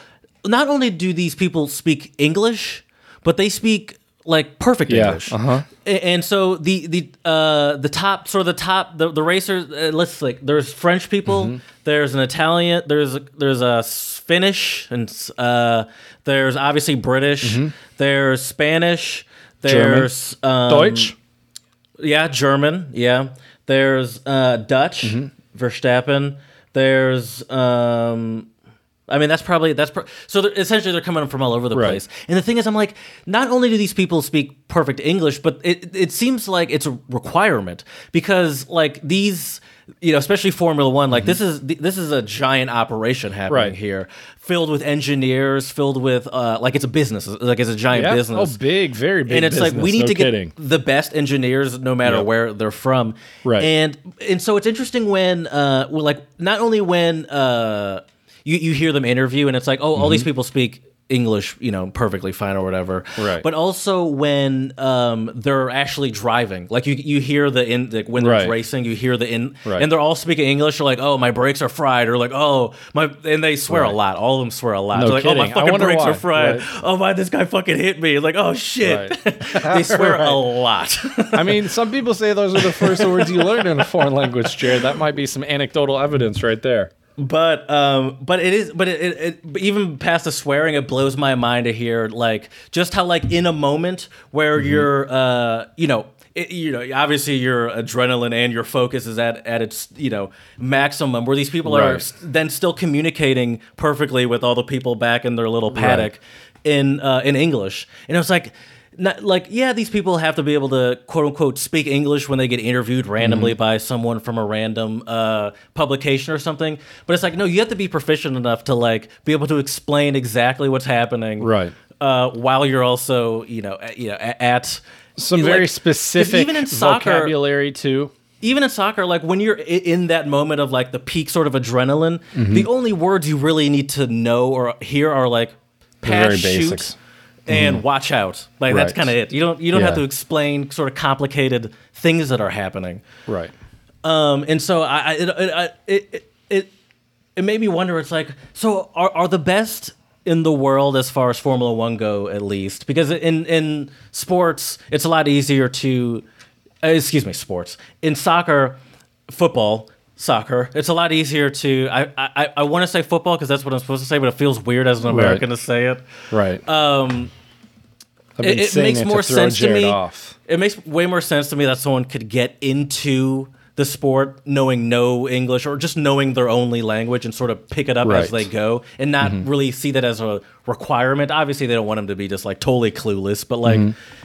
not only do these people speak English, but they speak like perfect Yeah, English. uh-huh. And so the the uh the top sort of the top the the racers uh, let's like there's French people, Mm-hmm. there's an Italian, there's a, there's a Finnish and uh there's obviously British, there's Spanish, there's um, deutsch yeah, German. Yeah. There's uh, Dutch, Mm-hmm. Verstappen. There's, um, I mean, that's probably that's pro- so. They're, essentially, they're coming from all over the Right. place. And the thing is, I'm like, not only do these people speak perfect English, but it it seems like it's a requirement because like these. You know, especially Formula One, like this is this is a giant operation happening Mm-hmm. Right. here, filled with engineers, filled with uh, like it's a business, like it's a giant yeah business oh big very big and it's like we need no to kidding. get the best engineers no matter Yep. where they're from Right. and and so it's interesting when uh well, like not only when uh you you hear them interview and it's like oh all these people speak English, you know, perfectly fine or whatever. Mm-hmm. Right. But also when um, they're actually driving, like you you hear the in like when they're Right. racing, you hear the in, Right. and they're all speaking English. They're like, oh, my brakes are fried, or like, oh, my, and they swear a lot. All of them swear a lot. No They're like, oh, my fucking brakes why. are fried. Right. Oh my, this guy fucking hit me. Like, oh shit. they swear a lot. I mean, some people say those are the first words you learn in a foreign language, Jared. That might be some anecdotal evidence right there. But um, but it is, but it, it, it even past the swearing, it blows my mind to hear like just how like in a moment where Mm-hmm. you're uh, you know. It, you know, obviously your adrenaline and your focus is at, at its you know maximum. Where these people are Right. s- then still communicating perfectly with all the people back in their little paddock in uh, in English, and it was like, not, like yeah, these people have to be able to quote unquote speak English when they get interviewed randomly Mm-hmm. by someone from a random uh, publication or something. But it's like no, you have to be proficient enough to like be able to explain exactly what's happening, Right. Uh, while you're also you know at, you know at Some very specific even in soccer, vocabulary too. even in soccer, like when you're in that moment of like the peak sort of adrenaline, Mm-hmm. the only words you really need to know or hear are like pass, very shoot, and watch out. Like that's kind of it. You don't you don't have to explain sort of complicated things that are happening. Right. Um, and so I, I it, it, I- it, it, it, it made me wonder. It's like, so are, are the best in the world as far as Formula One go, at least, because in in sports it's a lot easier to, uh, excuse me, sports in soccer, football. Soccer. It's a lot easier to. I I, I want to say football because that's what I'm supposed to say, but it feels weird as an American to say it. Right. Um, it, it makes to more throw sense to me. Off. It makes way more sense to me that someone could get into the sport knowing no English or just knowing their only language and sort of pick it up Right. as they go and not really see that as a requirement. Obviously, they don't want him to be just like totally clueless, but like,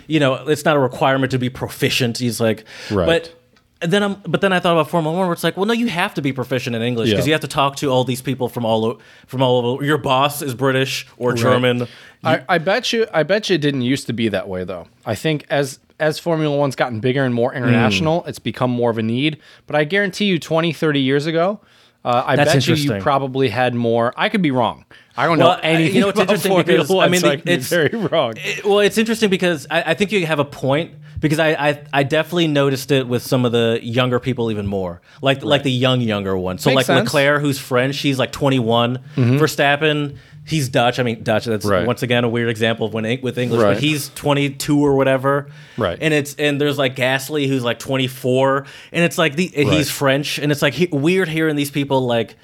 you know, it's not a requirement to be proficient. He's like, Right. but. And then I'm, but then I thought about Formula One, where it's like, well, no, you have to be proficient in English because Yeah. you have to talk to all these people from all o- from all over. Your boss is British or German. I, I bet you. I bet you it didn't used to be that way though. I think as as Formula One's gotten bigger and more international, Mm. it's become more of a need. But I guarantee you, 20, 30 years ago, uh, I That's bet you you probably had more. I could be wrong. I don't Well, know anything you know, it's interesting because, I mean, so the- I it's- very wrong. It- well, it's interesting because I, I think you have a point because I, I I definitely noticed it with some of the younger people even more, like like the young younger ones. So Makes like sense. Mm-hmm. Leclerc, who's French, she's like 21. Verstappen, he's Dutch. I mean Dutch. That's Right. once again a weird example of when with English, Right. but he's 22 or whatever. Right. And it's and there's like Gasly who's like 24, and it's like the and Right. he's French, and it's like he, weird hearing these people like.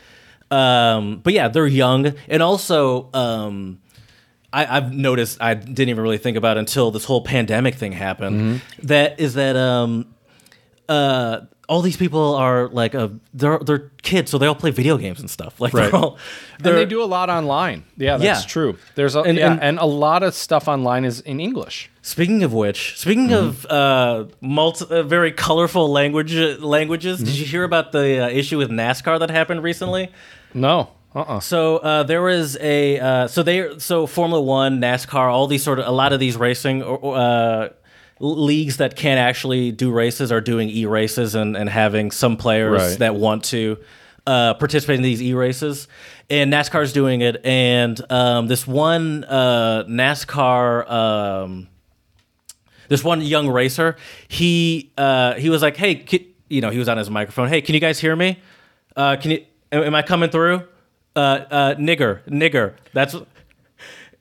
Um, but yeah, they're young, and also um, I, I've noticed I didn't even really think about until this whole pandemic thing happened. Mm-hmm. that is that um, uh, all these people are like uh, they're they're kids, so they all play video games and stuff. Like Right. they're all and they're, they do a lot online. Yeah, that's Yeah. true. There's a And- yeah, and- and, a lot of stuff online is in English. Speaking of which, speaking Mm-hmm. of uh, multi, uh, very colorful language languages, Mm-hmm. did you hear about the uh, issue with NASCAR that happened recently? No. Uh-uh. So uh, there was a uh, so they so Formula One, NASCAR, all these sort of a lot of these racing uh, leagues that can't actually do races are doing e races and and having some players Right. that want to uh, participate in these e races. And NASCAR's doing it, and um, this one uh, NASCAR. Um, this one young racer, he uh, he was like, "Hey, you know, he was on his microphone. Hey, can you guys hear me? Uh, can you? Am, am I coming through? Uh, uh, nigger, nigger. That's."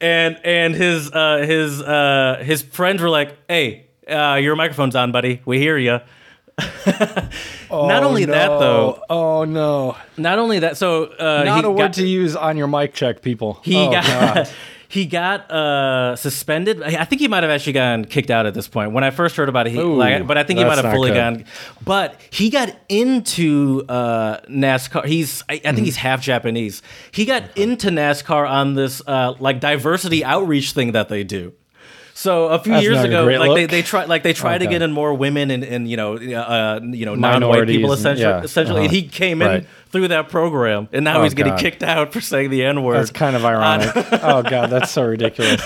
And and his uh, his uh, his friends were like, "Hey, uh, your microphone's on, buddy. We hear you." not only that though, Oh no. not only that. So uh, Not he a word got- to use on your mic check, people. he Oh, got he got uh, suspended. I think he might have actually gotten kicked out at this point. When I first heard about it, he, Ooh, like, but I think he might have fully good. gone. But he got into uh, NASCAR. He's I, I think Mm-hmm. he's half Japanese. He got into NASCAR on this uh, like diversity outreach thing that they do. So a few That's years ago, like they, look. they try like they try to get in more women and, and you know uh, you know non-white people essentially yeah, essentially and uh-huh. he came in Right. through that program and now Oh, he's getting God. kicked out for saying the n word. That's kind of ironic. oh god, that's so ridiculous.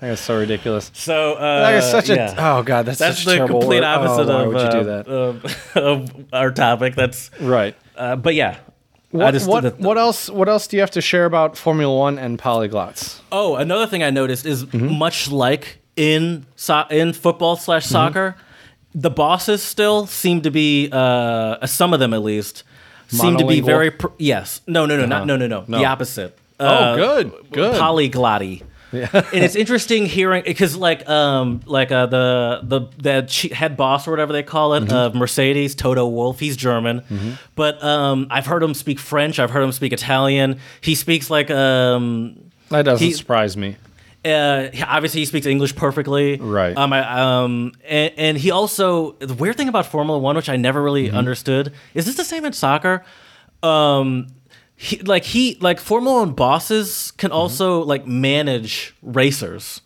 That's so ridiculous. So uh, That is such a oh god, that's, that's such the complete word. opposite oh, of, would you do uh, of, of our topic. That's Right. uh, but yeah. I What, just- what, the- what else? What else do you have to share about Formula One and polyglots? Oh, another thing I noticed is Mm-hmm. much like in so- in football slash Mm-hmm. soccer, the bosses still seem to be uh, some of them at least seem to be very pr- yes. No, no, no, not no, no, no, No. The opposite. Oh, Uh, good, good. Polyglotty. And it's interesting hearing because like um like uh the the the head boss or whatever they call it Mm-hmm. of Mercedes Toto Wolff he's German but um I've heard him speak French I've heard him speak Italian he speaks like um That doesn't He- surprise me. uh, obviously he speaks English perfectly. Right. Um. I, um. And, and he also the weird thing about Formula One, which I never really Mm-hmm. understood, is this the same in soccer? Um. He, like he like Formula One bosses can Mm-hmm. also like manage racers.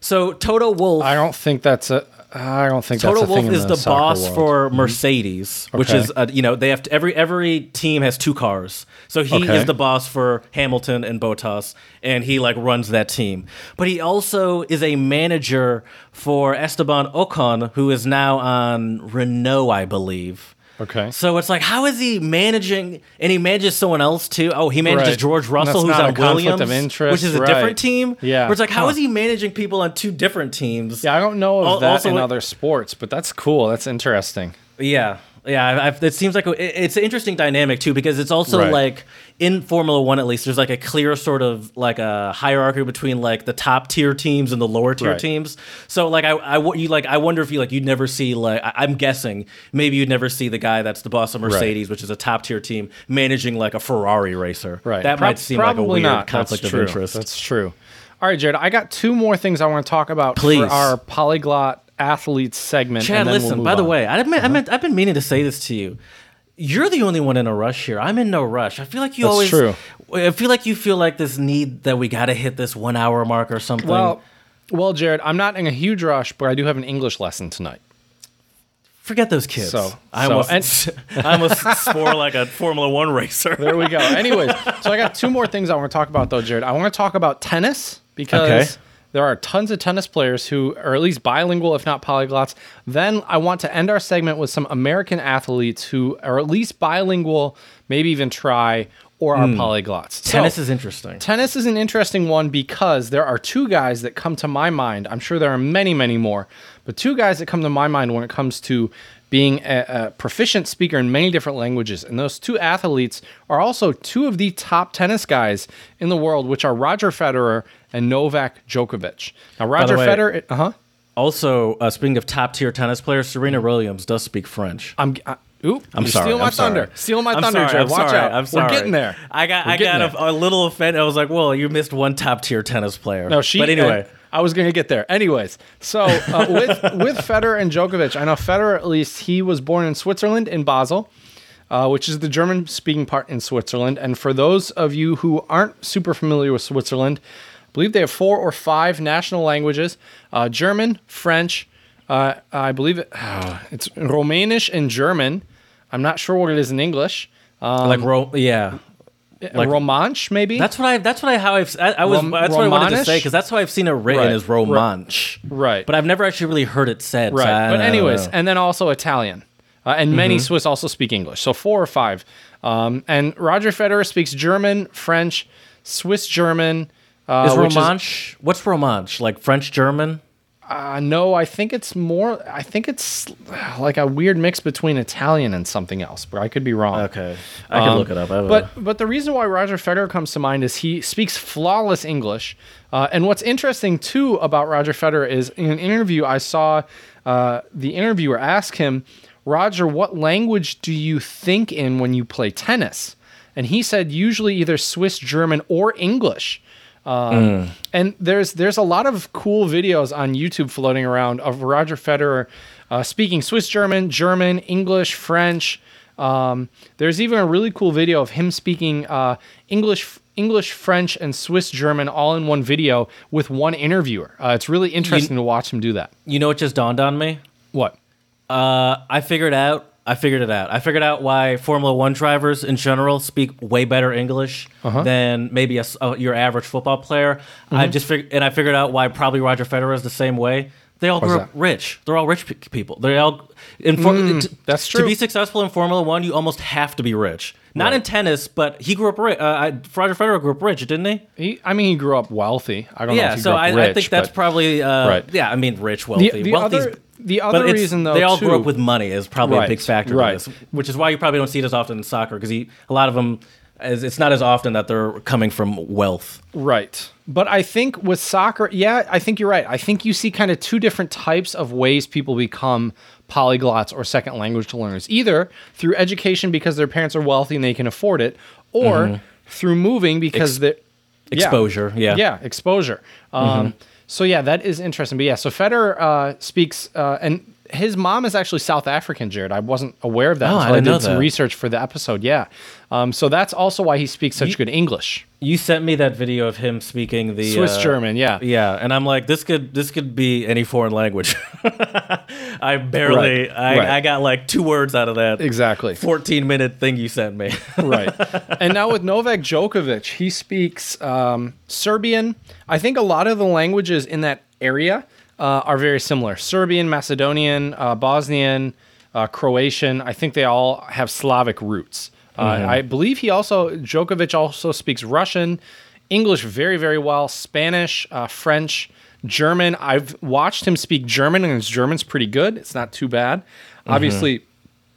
So Toto Wolff. I don't think that's a. I don't think Toto that's a Wolf is the, soccer boss world. for Mercedes, which Okay. is uh, you know they have to, every every team has two cars, so he Okay. is the boss for Hamilton and Bottas, and he like runs that team. But he also is a manager for Esteban Ocon, who is now on Renault, I believe. Okay. So it's like, how is he managing? And he manages someone else too. Oh, he manages Right. George Russell, who's on a Williams, of interest, which is a right. different team. Yeah. where it's like, how Huh. is he managing people on two different teams? Yeah, I don't know of that also in other sports, but that's cool. That's interesting. Yeah. Yeah, I've, it seems like a, it's an interesting dynamic too because it's also Right. like in Formula One at least there's like a clear sort of like a hierarchy between like the top tier teams and the lower tier Right. teams. So like I, I you like I wonder if you like you'd never see like I, I'm guessing maybe you'd never see the guy that's the boss of Mercedes, which is a top tier team, managing like a Ferrari racer. Right. That Prob- might seem like a weird not. conflict That's of true. interest. That's true. All right, Jared, I got two more things I want to talk about Please. for our polyglot athletes segment. Chad, and then we'll listen. move by the way, I admit, I uh-huh. meant, I've been meaning to say this to you. You're the only one in a rush here. I'm in no rush. I feel like you That's always. true. I feel like you feel like this need that we got to hit this one hour mark or something. Well, well, Jared, I'm not in a huge rush, but I do have an English lesson tonight. forget those kids. So- I so- almost, I almost swore like a Formula One racer. There we go. Anyways, so I got two more things I want to talk about, though, Jared. I want to talk about tennis because Okay. There are tons of tennis players who are at least bilingual, if not polyglots. Then I want to end our segment with some American athletes who are at least bilingual, maybe even try, or are hmm. polyglots. So- Tennis is interesting. Tennis is an interesting one because there are two guys that come to my mind. I'm sure there are many, many more, but two guys that come to my mind when it comes to being a, a proficient speaker in many different languages. And those two athletes are also two of the top tennis guys in the world, which are Roger Federer and Novak Djokovic. Now, Roger way- Federer, uh huh. Also, uh, speaking of top tier tennis players, Serena Williams does speak French. I'm. I, Oop, I'm you're sorry. stealing my I'm sorry. thunder. Stealing my I'm thunder, sorry, Watch sorry, out. I'm sorry. We're getting there. I got We're I got a, a little offended. I was like, "Well, you missed one top tier tennis player." No, she. But anyway, I was going to get there. Anyways, so uh, with with Federer and Djokovic, I know Federer at least he was born in Switzerland in Basel, uh, which is the German speaking part in Switzerland. And for those of you who aren't super familiar with Switzerland, believe they have four or five national languages: uh, German, French. Uh, I believe it, it's Romanish and German. I'm not sure what it is in English. Uh, like ro- yeah. Like- Romanche, maybe. That's what I. That's what I. How I've. I, I was. Rom- that's what I wanted to say because that's how I've seen it written Right. as Romanche. Right. But I've never actually really heard it said. so Right. I- but anyways. Mm-hmm. and then also Italian. Uh, and many Swiss also speak English. So four or five. Um, and Roger Federer speaks German, French, Swiss German. Uh, is Romanche? what's Romanche? Like French German? uh, no, I think it's more. I think it's like a weird mix between Italian and something else, but I could be wrong. Okay, I can Um, look it up. I have a- But but the reason why Roger Federer comes to mind is he speaks flawless English. Uh, and what's interesting too about Roger Federer is in an interview I saw uh, the interviewer ask him, Roger, what language do you think in when you play tennis? And he said usually either Swiss German or English. Um, And there's there's a lot of cool videos on YouTube floating around of Roger Federer uh, speaking Swiss German, German, English, French. Um, there's even a really cool video of him speaking uh, English, English, French, and Swiss German all in one video with one interviewer. Uh, it's really interesting to watch him do that. you know what just dawned on me? What? Uh, I figured out. I figured it out. I figured out why Formula One drivers in general speak way better English Uh-huh. than maybe a, uh, your average football player. Mm-hmm. I just figured, and I figured out why probably Roger Federer is the same way. They all grew up rich. They're all rich pe- people. They all in for, t- Mm, that's To be successful in Formula One, you almost have to be rich. Not Right. in tennis, but he grew up rich. Uh, I, Roger Federer grew up rich, didn't he? He, I mean, he grew up wealthy. I don't know Yeah. if he So grew up I, rich, I think that's probably. Uh, Right. Yeah. I mean, rich, wealthy. the, the Wealthy's- other the other it's- reason though they all too, grew up with money is probably a big factor to right. this, which is why you probably don't see it as often in soccer because a lot of them, as it's not as often that they're coming from wealth. Right. But I think with soccer, yeah, I think you're right. I think you see kind of two different types of ways people become polyglots or second language learners either through education because their parents are wealthy and they can afford it, or through moving because Ex- they're yeah. Exposure, yeah. Yeah, exposure. Um, So, yeah, that is interesting. But yeah, so Federer uh, speaks, uh, and his mom is actually South African, Jared. I wasn't aware of that Oh, I until I, did some research for the episode. Yeah. Um, so that's also why he speaks such good English. You sent me that video of him speaking the Swiss uh, German, yeah. Yeah, and I'm like, this could this could be any foreign language. I barely, Right, I, right. I got like two words out of that Exactly. 14 minute thing you sent me. right. And now with Novak Djokovic, he speaks um, Serbian. I think a lot of the languages in that area uh, are very similar Serbian, Macedonian, uh, Bosnian, uh, Croatian. I think they all have Slavic roots. Uh, I believe he also, Djokovic also speaks Russian, English very, very well, Spanish, uh, French, German. I've watched him speak German, and his German's pretty good. It's not too bad. Obviously,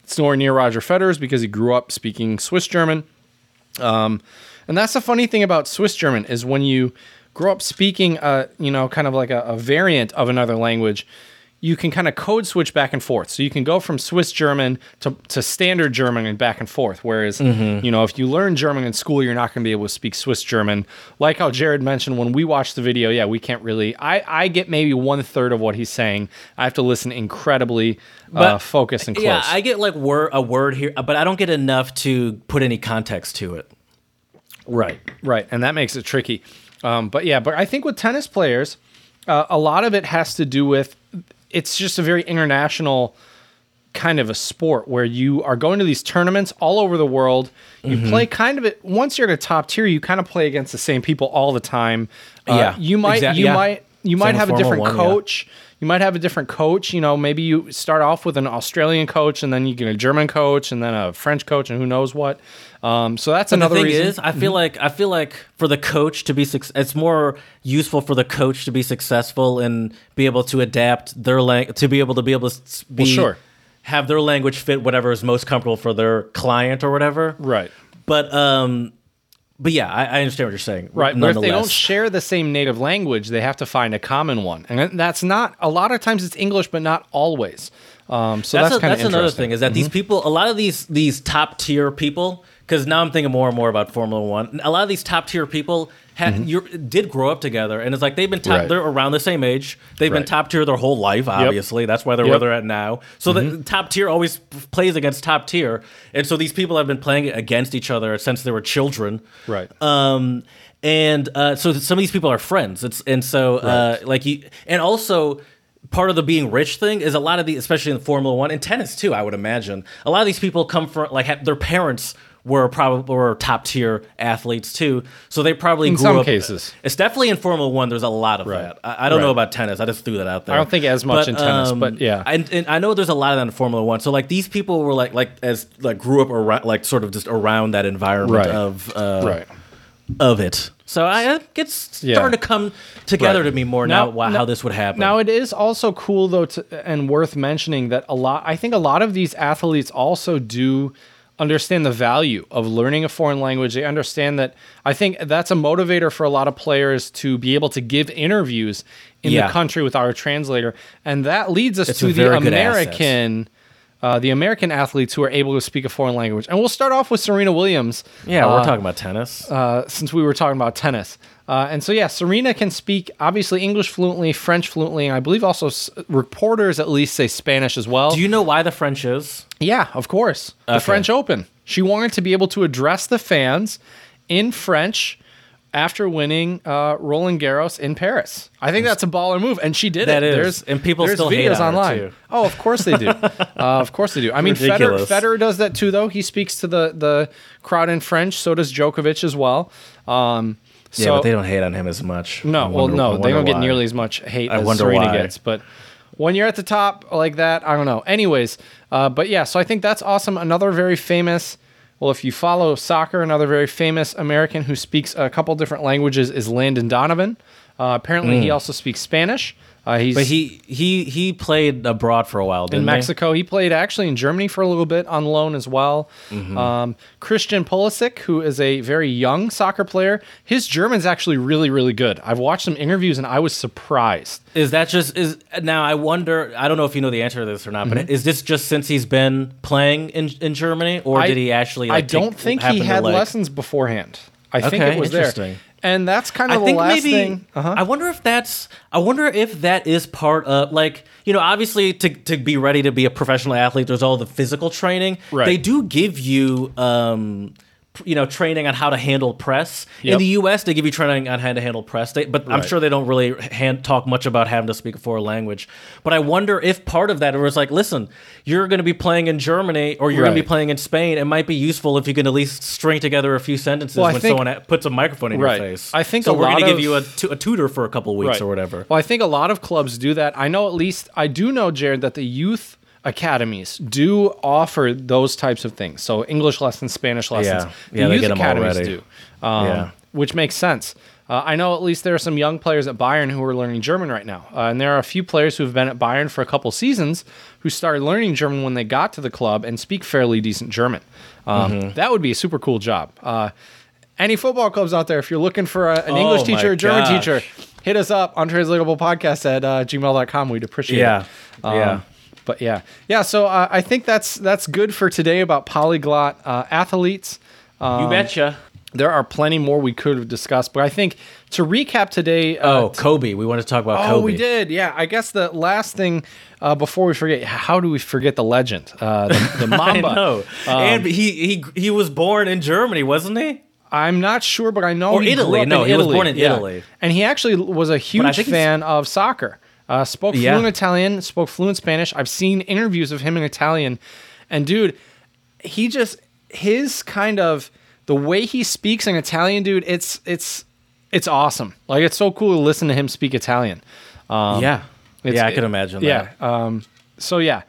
It's nowhere near Roger Federer's because he grew up speaking Swiss German. Um, and that's the funny thing about Swiss German is when you grow up speaking, a you know, kind of like a, a variant of another language, you can kind of code switch back and forth. So you can go from Swiss German to, to standard German and back and forth. Whereas, Mm-hmm. you know, if you learn German in school, you're not going to be able to speak Swiss German. Like how Jared mentioned when we watched the video, yeah, we can't really. I, I get maybe one third of what he's saying. I have to listen incredibly uh, focused and close. Yeah, I get like word a word here, but I don't get enough to put any context to it. Right, right, and that makes it tricky. Um, but yeah, but I think with tennis players, uh, a lot of it has to do with it's just a very international kind of a sport where you are going to these tournaments all over the world. You Mm-hmm. play kind of it once you're at a top tier, you kind of play against the same people all the time. Uh, Yeah, you might exact- you yeah. might you might have a different One, yeah. You might have a different coach. You know, maybe you start off with an Australian coach, and then you get a German coach, and then a French coach, and who knows what. Um, so that's But another the thing reason. is, I feel like I feel like for the coach to be suc it's more useful for the coach to be successful and be able to adapt their language to be able to be able to be sure. have their language fit whatever is most comfortable for their client or whatever. right. But um, but yeah, I, I understand what you're saying. Right, but if they don't share the same native language, they have to find a common one, and that's not. A lot of times it's English, but not always. Um, so that's, that's, a- kind of that's another thing is that Mm-hmm. these people a lot of these these top tier people because now i'm thinking more and more about formula one a lot of these top tier people ha- you're, did grow up together and it's like they've been top Mm-hmm. Right. they're around the same age they've been top tier their whole life obviously that's why they're Yep. where they're at now so Mm-hmm. the top tier always plays against top tier and so these people have been playing against each other since they were children Right. um, and uh, so some of these people are friends. It's and so uh, like you, and also part of the being rich thing is a lot of the, especially in Formula One and tennis too. I would imagine a lot of these people come from like have, their parents were probably were top tier athletes too, so they probably In grew some up. cases. It's definitely in Formula One. There's a lot of Right. that. I, I don't know about tennis. I just threw that out there. I don't think as much in tennis, but yeah. and, and I know there's a lot of that in Formula One. So like these people were like like as like grew up around like sort of just around that environment Right. of uh, right. of it. So I it gets Yeah. starting to come together Right. to me more now, Now- now- how this would happen. Now it is also cool though, to, and worth mentioning that a lot. I think a lot of these athletes also do understand the value of learning a foreign language. They understand that. I think that's a motivator for a lot of players to be able to give interviews in Yeah. the country with our translator, and that leads us It's to the American asset. Uh, the American athletes who are able to speak a foreign language, and we'll start off with Serena Williams. yeah, Uh, we're talking about tennis. uh, since we were talking about tennis. Uh, and so, yeah, Serena can speak obviously English fluently, French fluently, and I believe also s- reporters at least say Spanish as well. Do you know why the French is? yeah, of course. The French Open. She wanted to be able to address the fans in French after winning uh, Roland Garros in Paris. I think that's a baller move, and she did That it. is. There's, And people there's still hate videos online. too. Oh, of course they do. uh, of course they do. I mean, Federer, Federer does that too, though. He speaks to the the crowd in French. So does Djokovic as well. Um, yeah, but they don't hate on him as much. no, I well, no, they don't get nearly as much hate I as wonder Serena why. gets. But when you're at the top like that, I don't know. Anyways, uh, but yeah, so I think that's awesome. Another very famous. Well, if you follow soccer, another very famous American who speaks a couple different languages is Landon Donovan. Uh, apparently, he also speaks Spanish. Uh, he's. But he he he played abroad for a while, didn't in? Mexico. He played actually in Germany for a little bit on loan as well. Mm-hmm. Um, Christian Pulisic, who is a very young soccer player, his German's actually really, really good. I've watched some interviews and I was surprised. Is that just is now? I wonder. I don't know if you know the answer to this or not, but is this just since he's been playing in in Germany, or Mm-hmm. I- did he actually? I Like, take- don't think he had like- lessons beforehand. I think it was there. And that's kind of I the think last maybe. thing. Uh-huh. I wonder if that's. I wonder if that is part of like you know obviously to to be ready to be a professional athlete. There's all the physical training. Right. They do give you. um you know, training on how to handle press. In the U.S., they give you training on how to handle press, they, but I'm sure they don't really hand, talk much about having to speak a foreign language. But I wonder if part of that was like, listen, you're going to be playing in Germany or you're going to be playing in Spain. It might be useful if you can at least string together a few sentences Well, when think- someone puts a microphone in Right. your face. I think so. a we're going to give you a, tutor for a couple weeks Right. or whatever. Well, I think a lot of clubs do that. I know at least I do know, Jared, that the youth academies do offer those types of things. So English lessons, Spanish lessons. Yeah. The Yeah, they youth academies already. do, um, Yeah. which makes sense. Uh, I know at least there are some young players at Bayern who are learning German right now, uh, and there are a few players who have been at Bayern for a couple seasons who started learning German when they got to the club and speak fairly decent German. Um, That would be a super cool job. Uh, any football clubs out there, if you're looking for a, an Oh English teacher, a German gosh. teacher, hit us up, untranslatable podcast at uh, gmail.com. We'd appreciate Yeah. it. Um, Yeah. But yeah, yeah. So uh, I think that's that's good for today about polyglot uh, athletes. you betcha. There are plenty more we could have discussed, but I think to recap today. Uh, Oh, Kobe. We want to talk about Kobe. oh, Kobe. we did. Yeah, I guess the last thing uh, before we forget, how do we forget the legend, uh, the, the Mamba? I know. and he, he he was born in Germany, wasn't he? I'm not sure, but I know Or Italy. No, he was born in Yeah. Italy. and he actually was a huge fan of soccer. Uh, spoke Yeah. fluent Italian, spoke fluent Spanish. I've seen interviews of him in Italian, and dude, he just his kind of the way he speaks in Italian, dude. It's it's it's awesome. Like it's so cool to listen to him speak Italian. Um, yeah. Yeah, I can imagine Yeah. that. Um, so yeah.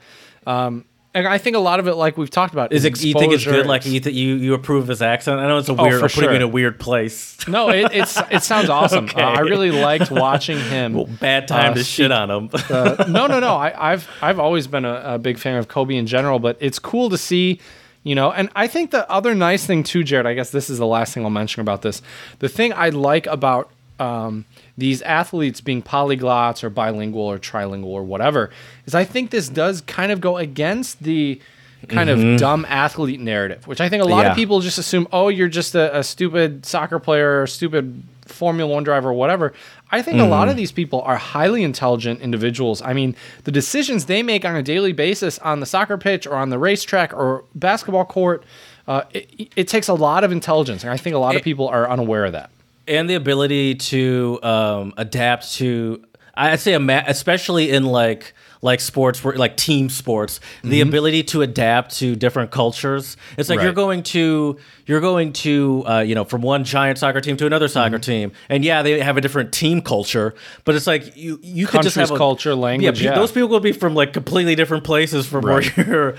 Um, and I think a lot of it, like we've talked about, Is it? You think it's good? Like you, th- you you approve his accent? I know it's a Oh, weird. for I'm putting you in a weird place. No, it, it's it sounds awesome. Okay. Uh, I really liked watching him. Bad time Uh, to shit on him. Uh, no, no, no. I, I've I've always been a, a big fan of Kobe in general, but it's cool to see, you know. And I think the other nice thing too, Jared. I guess this is the last thing I'll mention about this. The thing I like about um, these athletes being polyglots or bilingual or trilingual or whatever is I think this does kind of go against the kind of dumb athlete narrative, which I think a lot Mm-hmm. Yeah. of people just assume, oh, you're just a, a stupid soccer player or stupid Formula One driver or whatever. I think a lot Mm. of these people are highly intelligent individuals. I mean, the decisions they make on a daily basis on the soccer pitch or on the racetrack or basketball court, uh, it, it takes a lot of intelligence. And I think a lot of people are unaware of that. And the ability to um, adapt to i'd say especially in like like sports like team sports the ability to adapt to different cultures it's like you're going to you're going to uh, you know from one giant soccer team to another soccer team and yeah they have a different team culture but it's like you you could just have a, culture, language, pe- yeah. those people will be from like completely different places from Right. where you're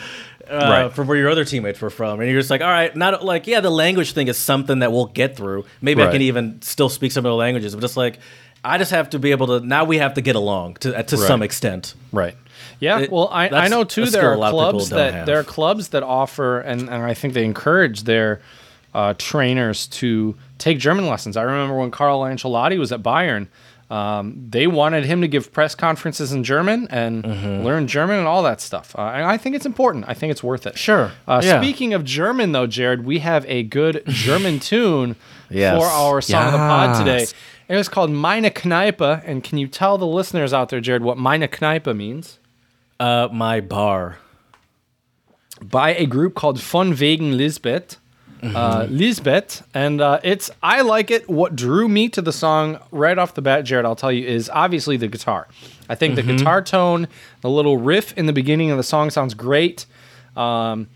uh, Right. from where your other teammates were from, and you're just like, all right, not like, yeah, the language thing is something that we'll get through. Maybe I can even still speak some of the languages, but just like, I just have to be able to. Now we have to get along to to Right. some extent. Right. Yeah. It- well, I, I know too. There are a lot of people clubs that have. there are clubs that offer, and, and I think they encourage their uh, trainers to take German lessons. I remember when Carlo Ancelotti was at Bayern. Um, they wanted him to give press conferences in German and Mm-hmm. learn German and all that stuff. Uh, and I think it's important. I think it's worth it. Sure. Uh, Yeah. Speaking of German, though, Jared, we have a good German tune Yes. for our song of the pod today. It was called Meine Kneipe. And can you tell the listeners out there, Jared, what Meine Kneipe means? Uh, my bar. by a group called Von Wegen Lisbeth. Uh, Lisbeth, and uh, it's I like it. What drew me to the song right off the bat, Jared, I'll tell you, is obviously the guitar. I think the guitar tone, the little riff in the beginning of the song sounds great. Um,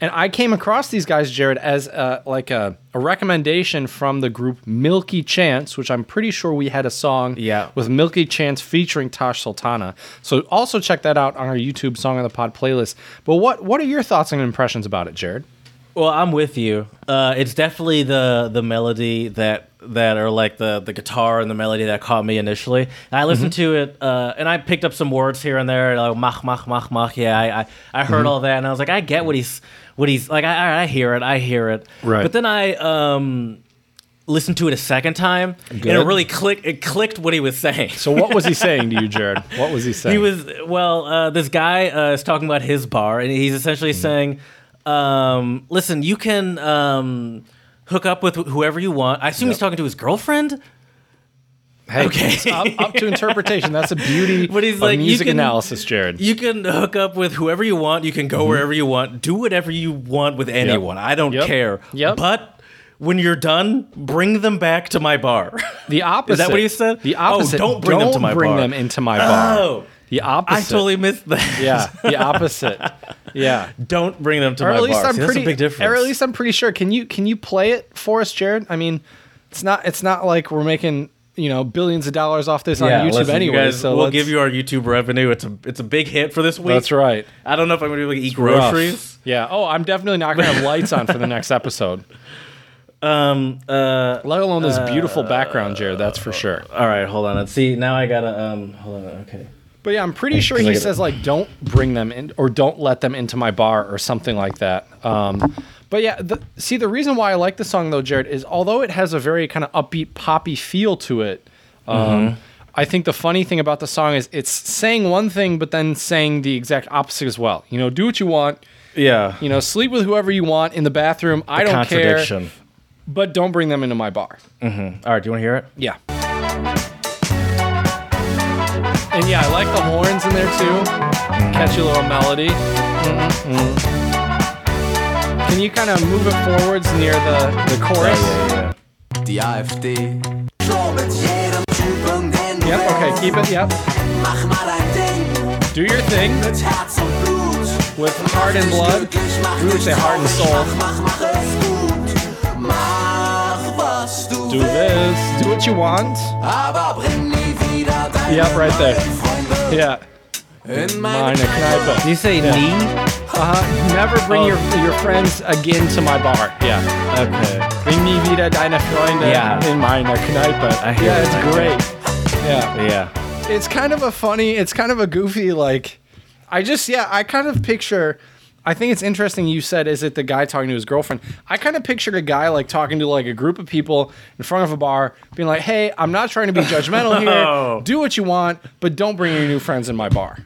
and I came across these guys, Jared, as uh, like a, a recommendation from the group Milky Chance, which I'm pretty sure we had a song Yeah. with Milky Chance featuring Tash Sultana. So also check that out on our YouTube Song of the Pod playlist. But what what are your thoughts and impressions about it, Jared? Well, I'm with you. Uh, it's definitely the the melody that that are like the the guitar and the melody that caught me initially. And I listened to it, uh, and I picked up some words here and there, like mach mach mach mach. Yeah, I I, I heard all that, and I was like, I get what he's what he's like. I I hear it, I hear it. Right. But then I um listened to it a second time, and it really clicked. It clicked what he was saying. So what was he saying to you, Jared? What was he saying? He was well. Uh, this guy uh, is talking about his bar, and he's essentially saying, um, "Listen, you can um, hook up with wh- whoever you want." I assume he's talking to his girlfriend. Hey, okay. it's up, up to interpretation. That's a beauty But he's of like, you music can- analysis, Jared. You can hook up with whoever you want. You can go wherever you want. Do whatever you want with anyone. I don't Mm-hmm. Yep. care. Yep. But when you're done, bring them back to my bar. The opposite. Is that what he said? The Oh, opposite. don't bring them to my bring bar. them into my bar. Oh. The opposite. I totally missed that. Yeah, the opposite. Yeah. don't bring them to Or my at least bar. I'm See, pretty. That's a big difference. Or at least I'm pretty sure. Can you can you play it for us, Jared? I mean, it's not it's not like we're making you know billions of dollars off this on YouTube listen, you anyway. guys, so we'll give you our YouTube revenue. It's a it's a big hit for this week. That's right. I don't know if I'm gonna be able to eat Rough. groceries. Yeah. Oh, I'm definitely not gonna have lights on for the next episode. Um. Uh. Let alone this beautiful background, Jared. That's for sure. All right. Hold on. Let's see. Now I gotta. Um. Hold on. Okay. But yeah, I'm pretty sure he says like don't bring them in or don't let them into my bar or something like that. Um, but yeah, the, see the reason why I like the song though, Jared, is although it has a very kind of upbeat poppy feel to it. Um, Mm-hmm. I think the funny thing about the song is it's saying one thing but then saying the exact opposite as well. You know, do what you want. Yeah. You know, sleep with whoever you want in the bathroom. I don't care, Contradiction. but don't bring them into my bar. Mm-hmm. All right. Do you want to hear it? Yeah. And yeah, I like the horns in there too. Catchy little melody. Mhm. Can you kind of move it forwards near the, the chorus? yeah. Die AfD. Zo met jedem Typen den Yep, okay, keep it, yep. Mach mal dein Ding Do your thing mit Herz und Blut. with heart and blood. Glücklich, mach We would say heart and soul. Do this. Do what you want. Aber bring nie wieder deine Yep, right there. Yeah. in Meine meine Kneipe. Did you say knee? Uh-huh. Never bring Oh. your your friends again to my bar. Yeah. Okay. Bring nie wieder deine Freunde Yeah. in meine Kneipe. I hear yeah, it's I hear great. Yeah. Yeah. it's kind of a funny it's kind of a goofy like i just yeah i kind of picture i think it's interesting you said is it the guy talking to his girlfriend i kind of pictured a guy like talking to like a group of people in front of a bar being like hey i'm not trying to be judgmental here do what you want but don't bring your new friends in my bar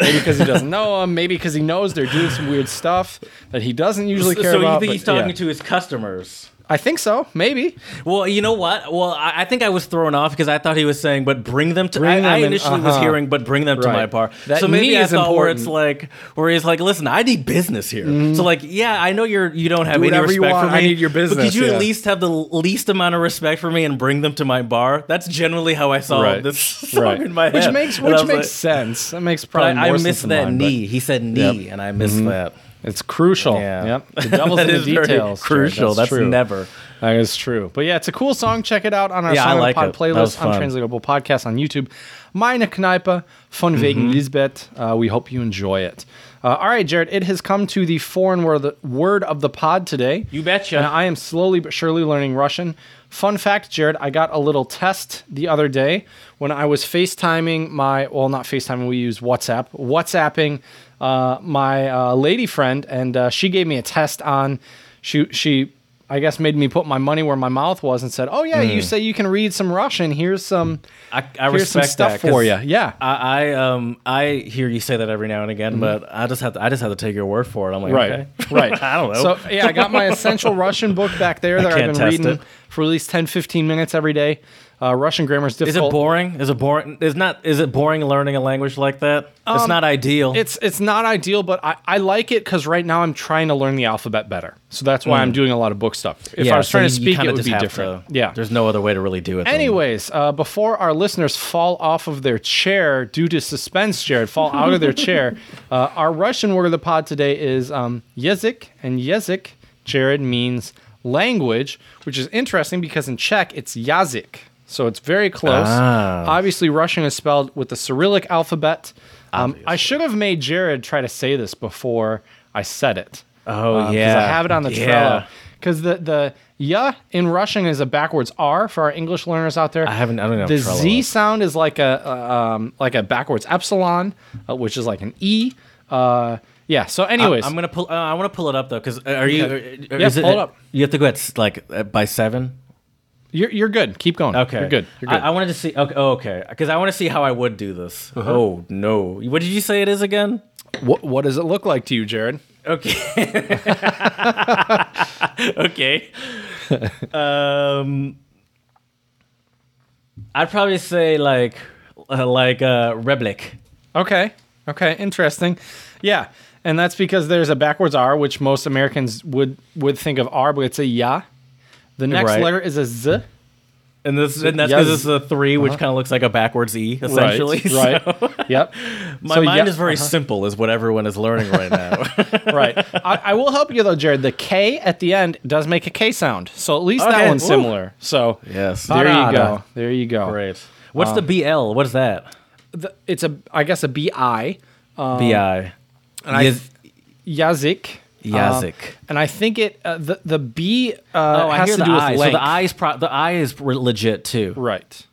maybe because he doesn't know them maybe because he knows they're doing some weird stuff that he doesn't usually care about. so you think but he's talking yeah. to his customers? I think so maybe Well, you know what? Well, I, I think I was thrown off because I thought he was saying, "But bring them to." Bring I, them I initially was uh-huh. hearing, "But bring them to my bar." That so maybe I thought where it's like, where he's like, "Listen, I need business here." So like, yeah, I know you're you don't have Do any respect for me. I need your business. But could you yeah. at least have the least amount of respect for me and bring them to my bar? That's generally how I saw Right. this song right in my head. which makes which makes like- sense that makes probably I, I more sense missed that mine, but- knee. He said knee, and I missed that. It's crucial. Yeah. Yep. The devil's That in the details. Crucial. That's true. never. That is true. But yeah, it's a cool song. Check it out on our Yeah, Song like Pod it. Playlist, fun. Untranslatable Podcast on YouTube. Meine Kneipe von wegen Mm-hmm. Lisbeth. Uh, we hope you enjoy it. Uh, all right, Jared, it has come to the foreign word of the, word of the pod today. You betcha. And I am slowly but surely learning Russian. Fun fact, Jared, I got a little test the other day when I was FaceTiming my, well, not FaceTiming, we use WhatsApp, WhatsApping uh, my uh, lady friend, and uh, she gave me a test on, she, she, I guess, made me put my money where my mouth was and said, "Oh yeah, you say you can read some Russian. Here's some, I, I here's some stuff that, for you." Yeah, I, I um I hear you say that every now and again, but I just have to I just have to take your word for it. I'm like, Right, okay. right. I don't know. So yeah, I got my essential Russian book back there that I've been reading it. for at least 10, 15 minutes every day. Uh, Russian grammar is difficult. is it boring? Is it boring? Is not? Is it boring learning a language like that? it's Um, not ideal. It's it's not ideal, but I, I like it because right now I'm trying to learn the alphabet better. So that's why I'm doing a lot of book stuff. If Mm. Yeah, I was so trying to you speak, kinda it would just be have different. to- yeah. There's no other way to really do it. than- Anyways, uh, before our listeners fall off of their chair due to suspense, Jared, fall out of their chair, uh, our Russian word of the pod today is um, yezik, and yezik, Jared, means language, which is interesting because in Czech it's yazik. So it's very close. Ah. Obviously, Russian is spelled with the Cyrillic alphabet. Um, I should have made Jared try to say this before I said it. Oh, because yeah. I have it on the Yeah. Trello. Because the the ya in Russian is a backwards R for our English learners out there. I haven't- I don't know The Trello Z sound is like a uh, um, like a backwards epsilon, uh, which is like an E. Uh, yeah. So, anyways, I'm gonna pull. Uh, I want to pull it up though, because are you? Uh, Yeah, it, pull it up. You have to go at like uh, by seven. You're you're good. Keep going. Okay, You're good. You're good. I, I wanted to see. Okay, oh, okay, because I want to see how I would do this. Uh-huh. Oh no! What did you say it is again? what what does it look like to you, Jared? Okay. okay. um, I'd probably say like uh, like uh, Reblik. Okay. Okay. Interesting. Yeah. And that's because there's a backwards R, which most Americans would would think of R, but it's a ya. The next Right. letter is a z. And this and that's Yes. because it's a 3 which uh-huh. kind of looks like a backwards E, essentially. Right. So- Right. yep. My So, mind yeah, is very uh-huh. simple, is what everyone is learning right now. right. I, I will help you though, Jared. The K at the end does make a K sound, so at least that Okay. one's similar. So yes. there you Parada. go. There you go. Great. What's the um, BL? What is that? The- it's a I guess a B I um, BI. and I Yes. Yazik. Yazik. and I think it uh, the the B uh, oh, I has to the do with I. So the I is pro- the I is legit too. right.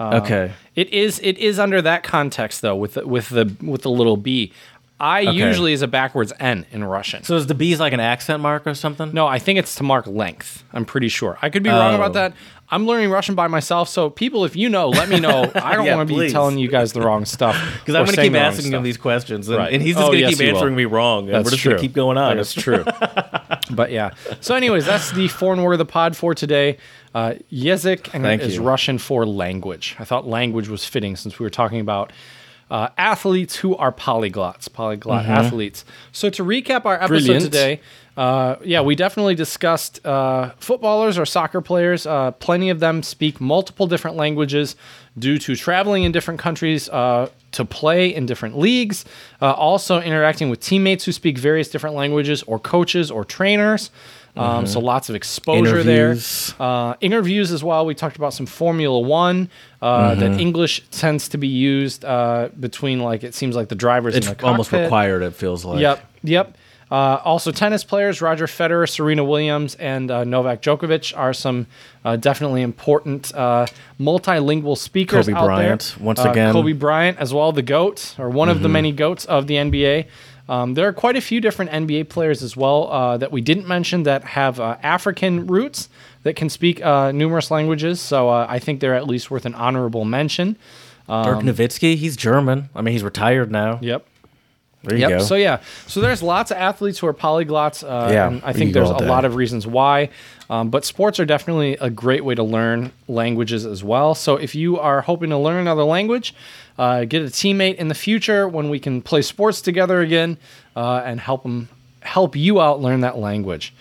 okay. It is it is under that context though with the, with the with the little b. I usually is a backwards n in Russian. So is the B like an accent mark or something? no, I think it's to mark length. I'm pretty sure. I could be wrong Oh. about that. I'm learning Russian by myself, so people, if you know, let me know. I don't Yeah, want to be telling you guys the wrong stuff Because I'm going to keep asking him these questions, and, Right. and he's just Oh, going to yes, keep he will. answering me wrong. And That's we're just going to keep going on. That is true. but yeah. So, anyways, that's the foreign word of the pod for today. Uh, Yezik is. Russian for language. I thought language was fitting since we were talking about uh, athletes who are polyglots, polyglot athletes. So to recap our episode Brilliant. today, uh, yeah, we definitely discussed uh, footballers or soccer players. Uh, plenty of them speak multiple different languages due to traveling in different countries uh, to play in different leagues. Uh, also interacting with teammates who speak various different languages, or coaches or trainers. Um, So lots of exposure Interviews. there. Uh, interviews as well. We talked about some Formula One uh, Mm-hmm. that English tends to be used uh, between like it seems like the drivers It's the almost required, it feels like. Yep, yep. Uh, also, tennis players Roger Federer, Serena Williams, and uh, Novak Djokovic are some uh, definitely important uh, multilingual speakers Kobe Bryant, once again. Kobe Bryant as well, the goat or one of the many goats of the NBA. Um, there are quite a few different NBA players as well uh, that we didn't mention that have uh, African roots that can speak uh, numerous languages. So uh, I think they're at least worth an honorable mention. Dirk Nowitzki, he's German. I mean, he's retired now. Yep. There you Yep. go. So yeah, so there's lots of athletes who are polyglots. Uh, Yeah, I think there's a lot of reasons why. Um, but sports are definitely a great way to learn languages as well. So if you are hoping to learn another language, uh, get a teammate in the future when we can play sports together again uh, and help them help you out learn that language.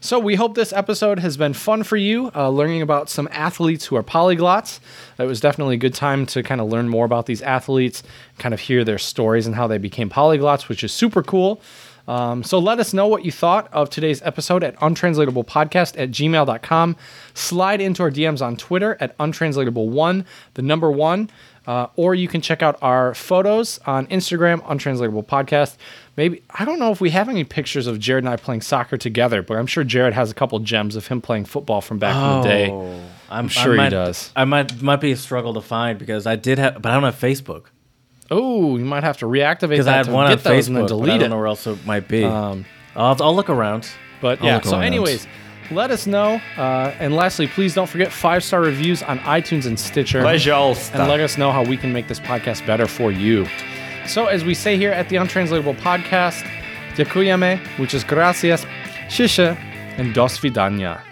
So we hope this episode has been fun for you, uh, learning about some athletes who are polyglots. It was definitely a good time to kind of learn more about these athletes, kind of hear their stories and how they became polyglots, which is super cool. Um, so let us know what you thought of today's episode at untranslatablepodcast at gmail.com. Slide into our DMs on Twitter at untranslatable1, the number one. Uh, or you can check out our photos on Instagram, untranslatable podcast. Maybe I don't know if we have any pictures of Jared and I playing soccer together, but I'm sure Jared has a couple gems of him playing football from back in the day. Oh, I'm sure I he might, does. I might might be a struggle to find because I did have, but I don't have Facebook Oh, you might have to reactivate because that I had to one on get those and Facebook. I don't it. know where else it might be. Um, I'll, I'll look around. But I'll yeah, so around. anyways, let us know. Uh, and lastly, please don't forget five star reviews on iTunes and Stitcher. And let us know how we can make this podcast better for you. So, as we say here at the Untranslatable Podcast, Dziękujemy, is gracias, shisha, and dos vidania.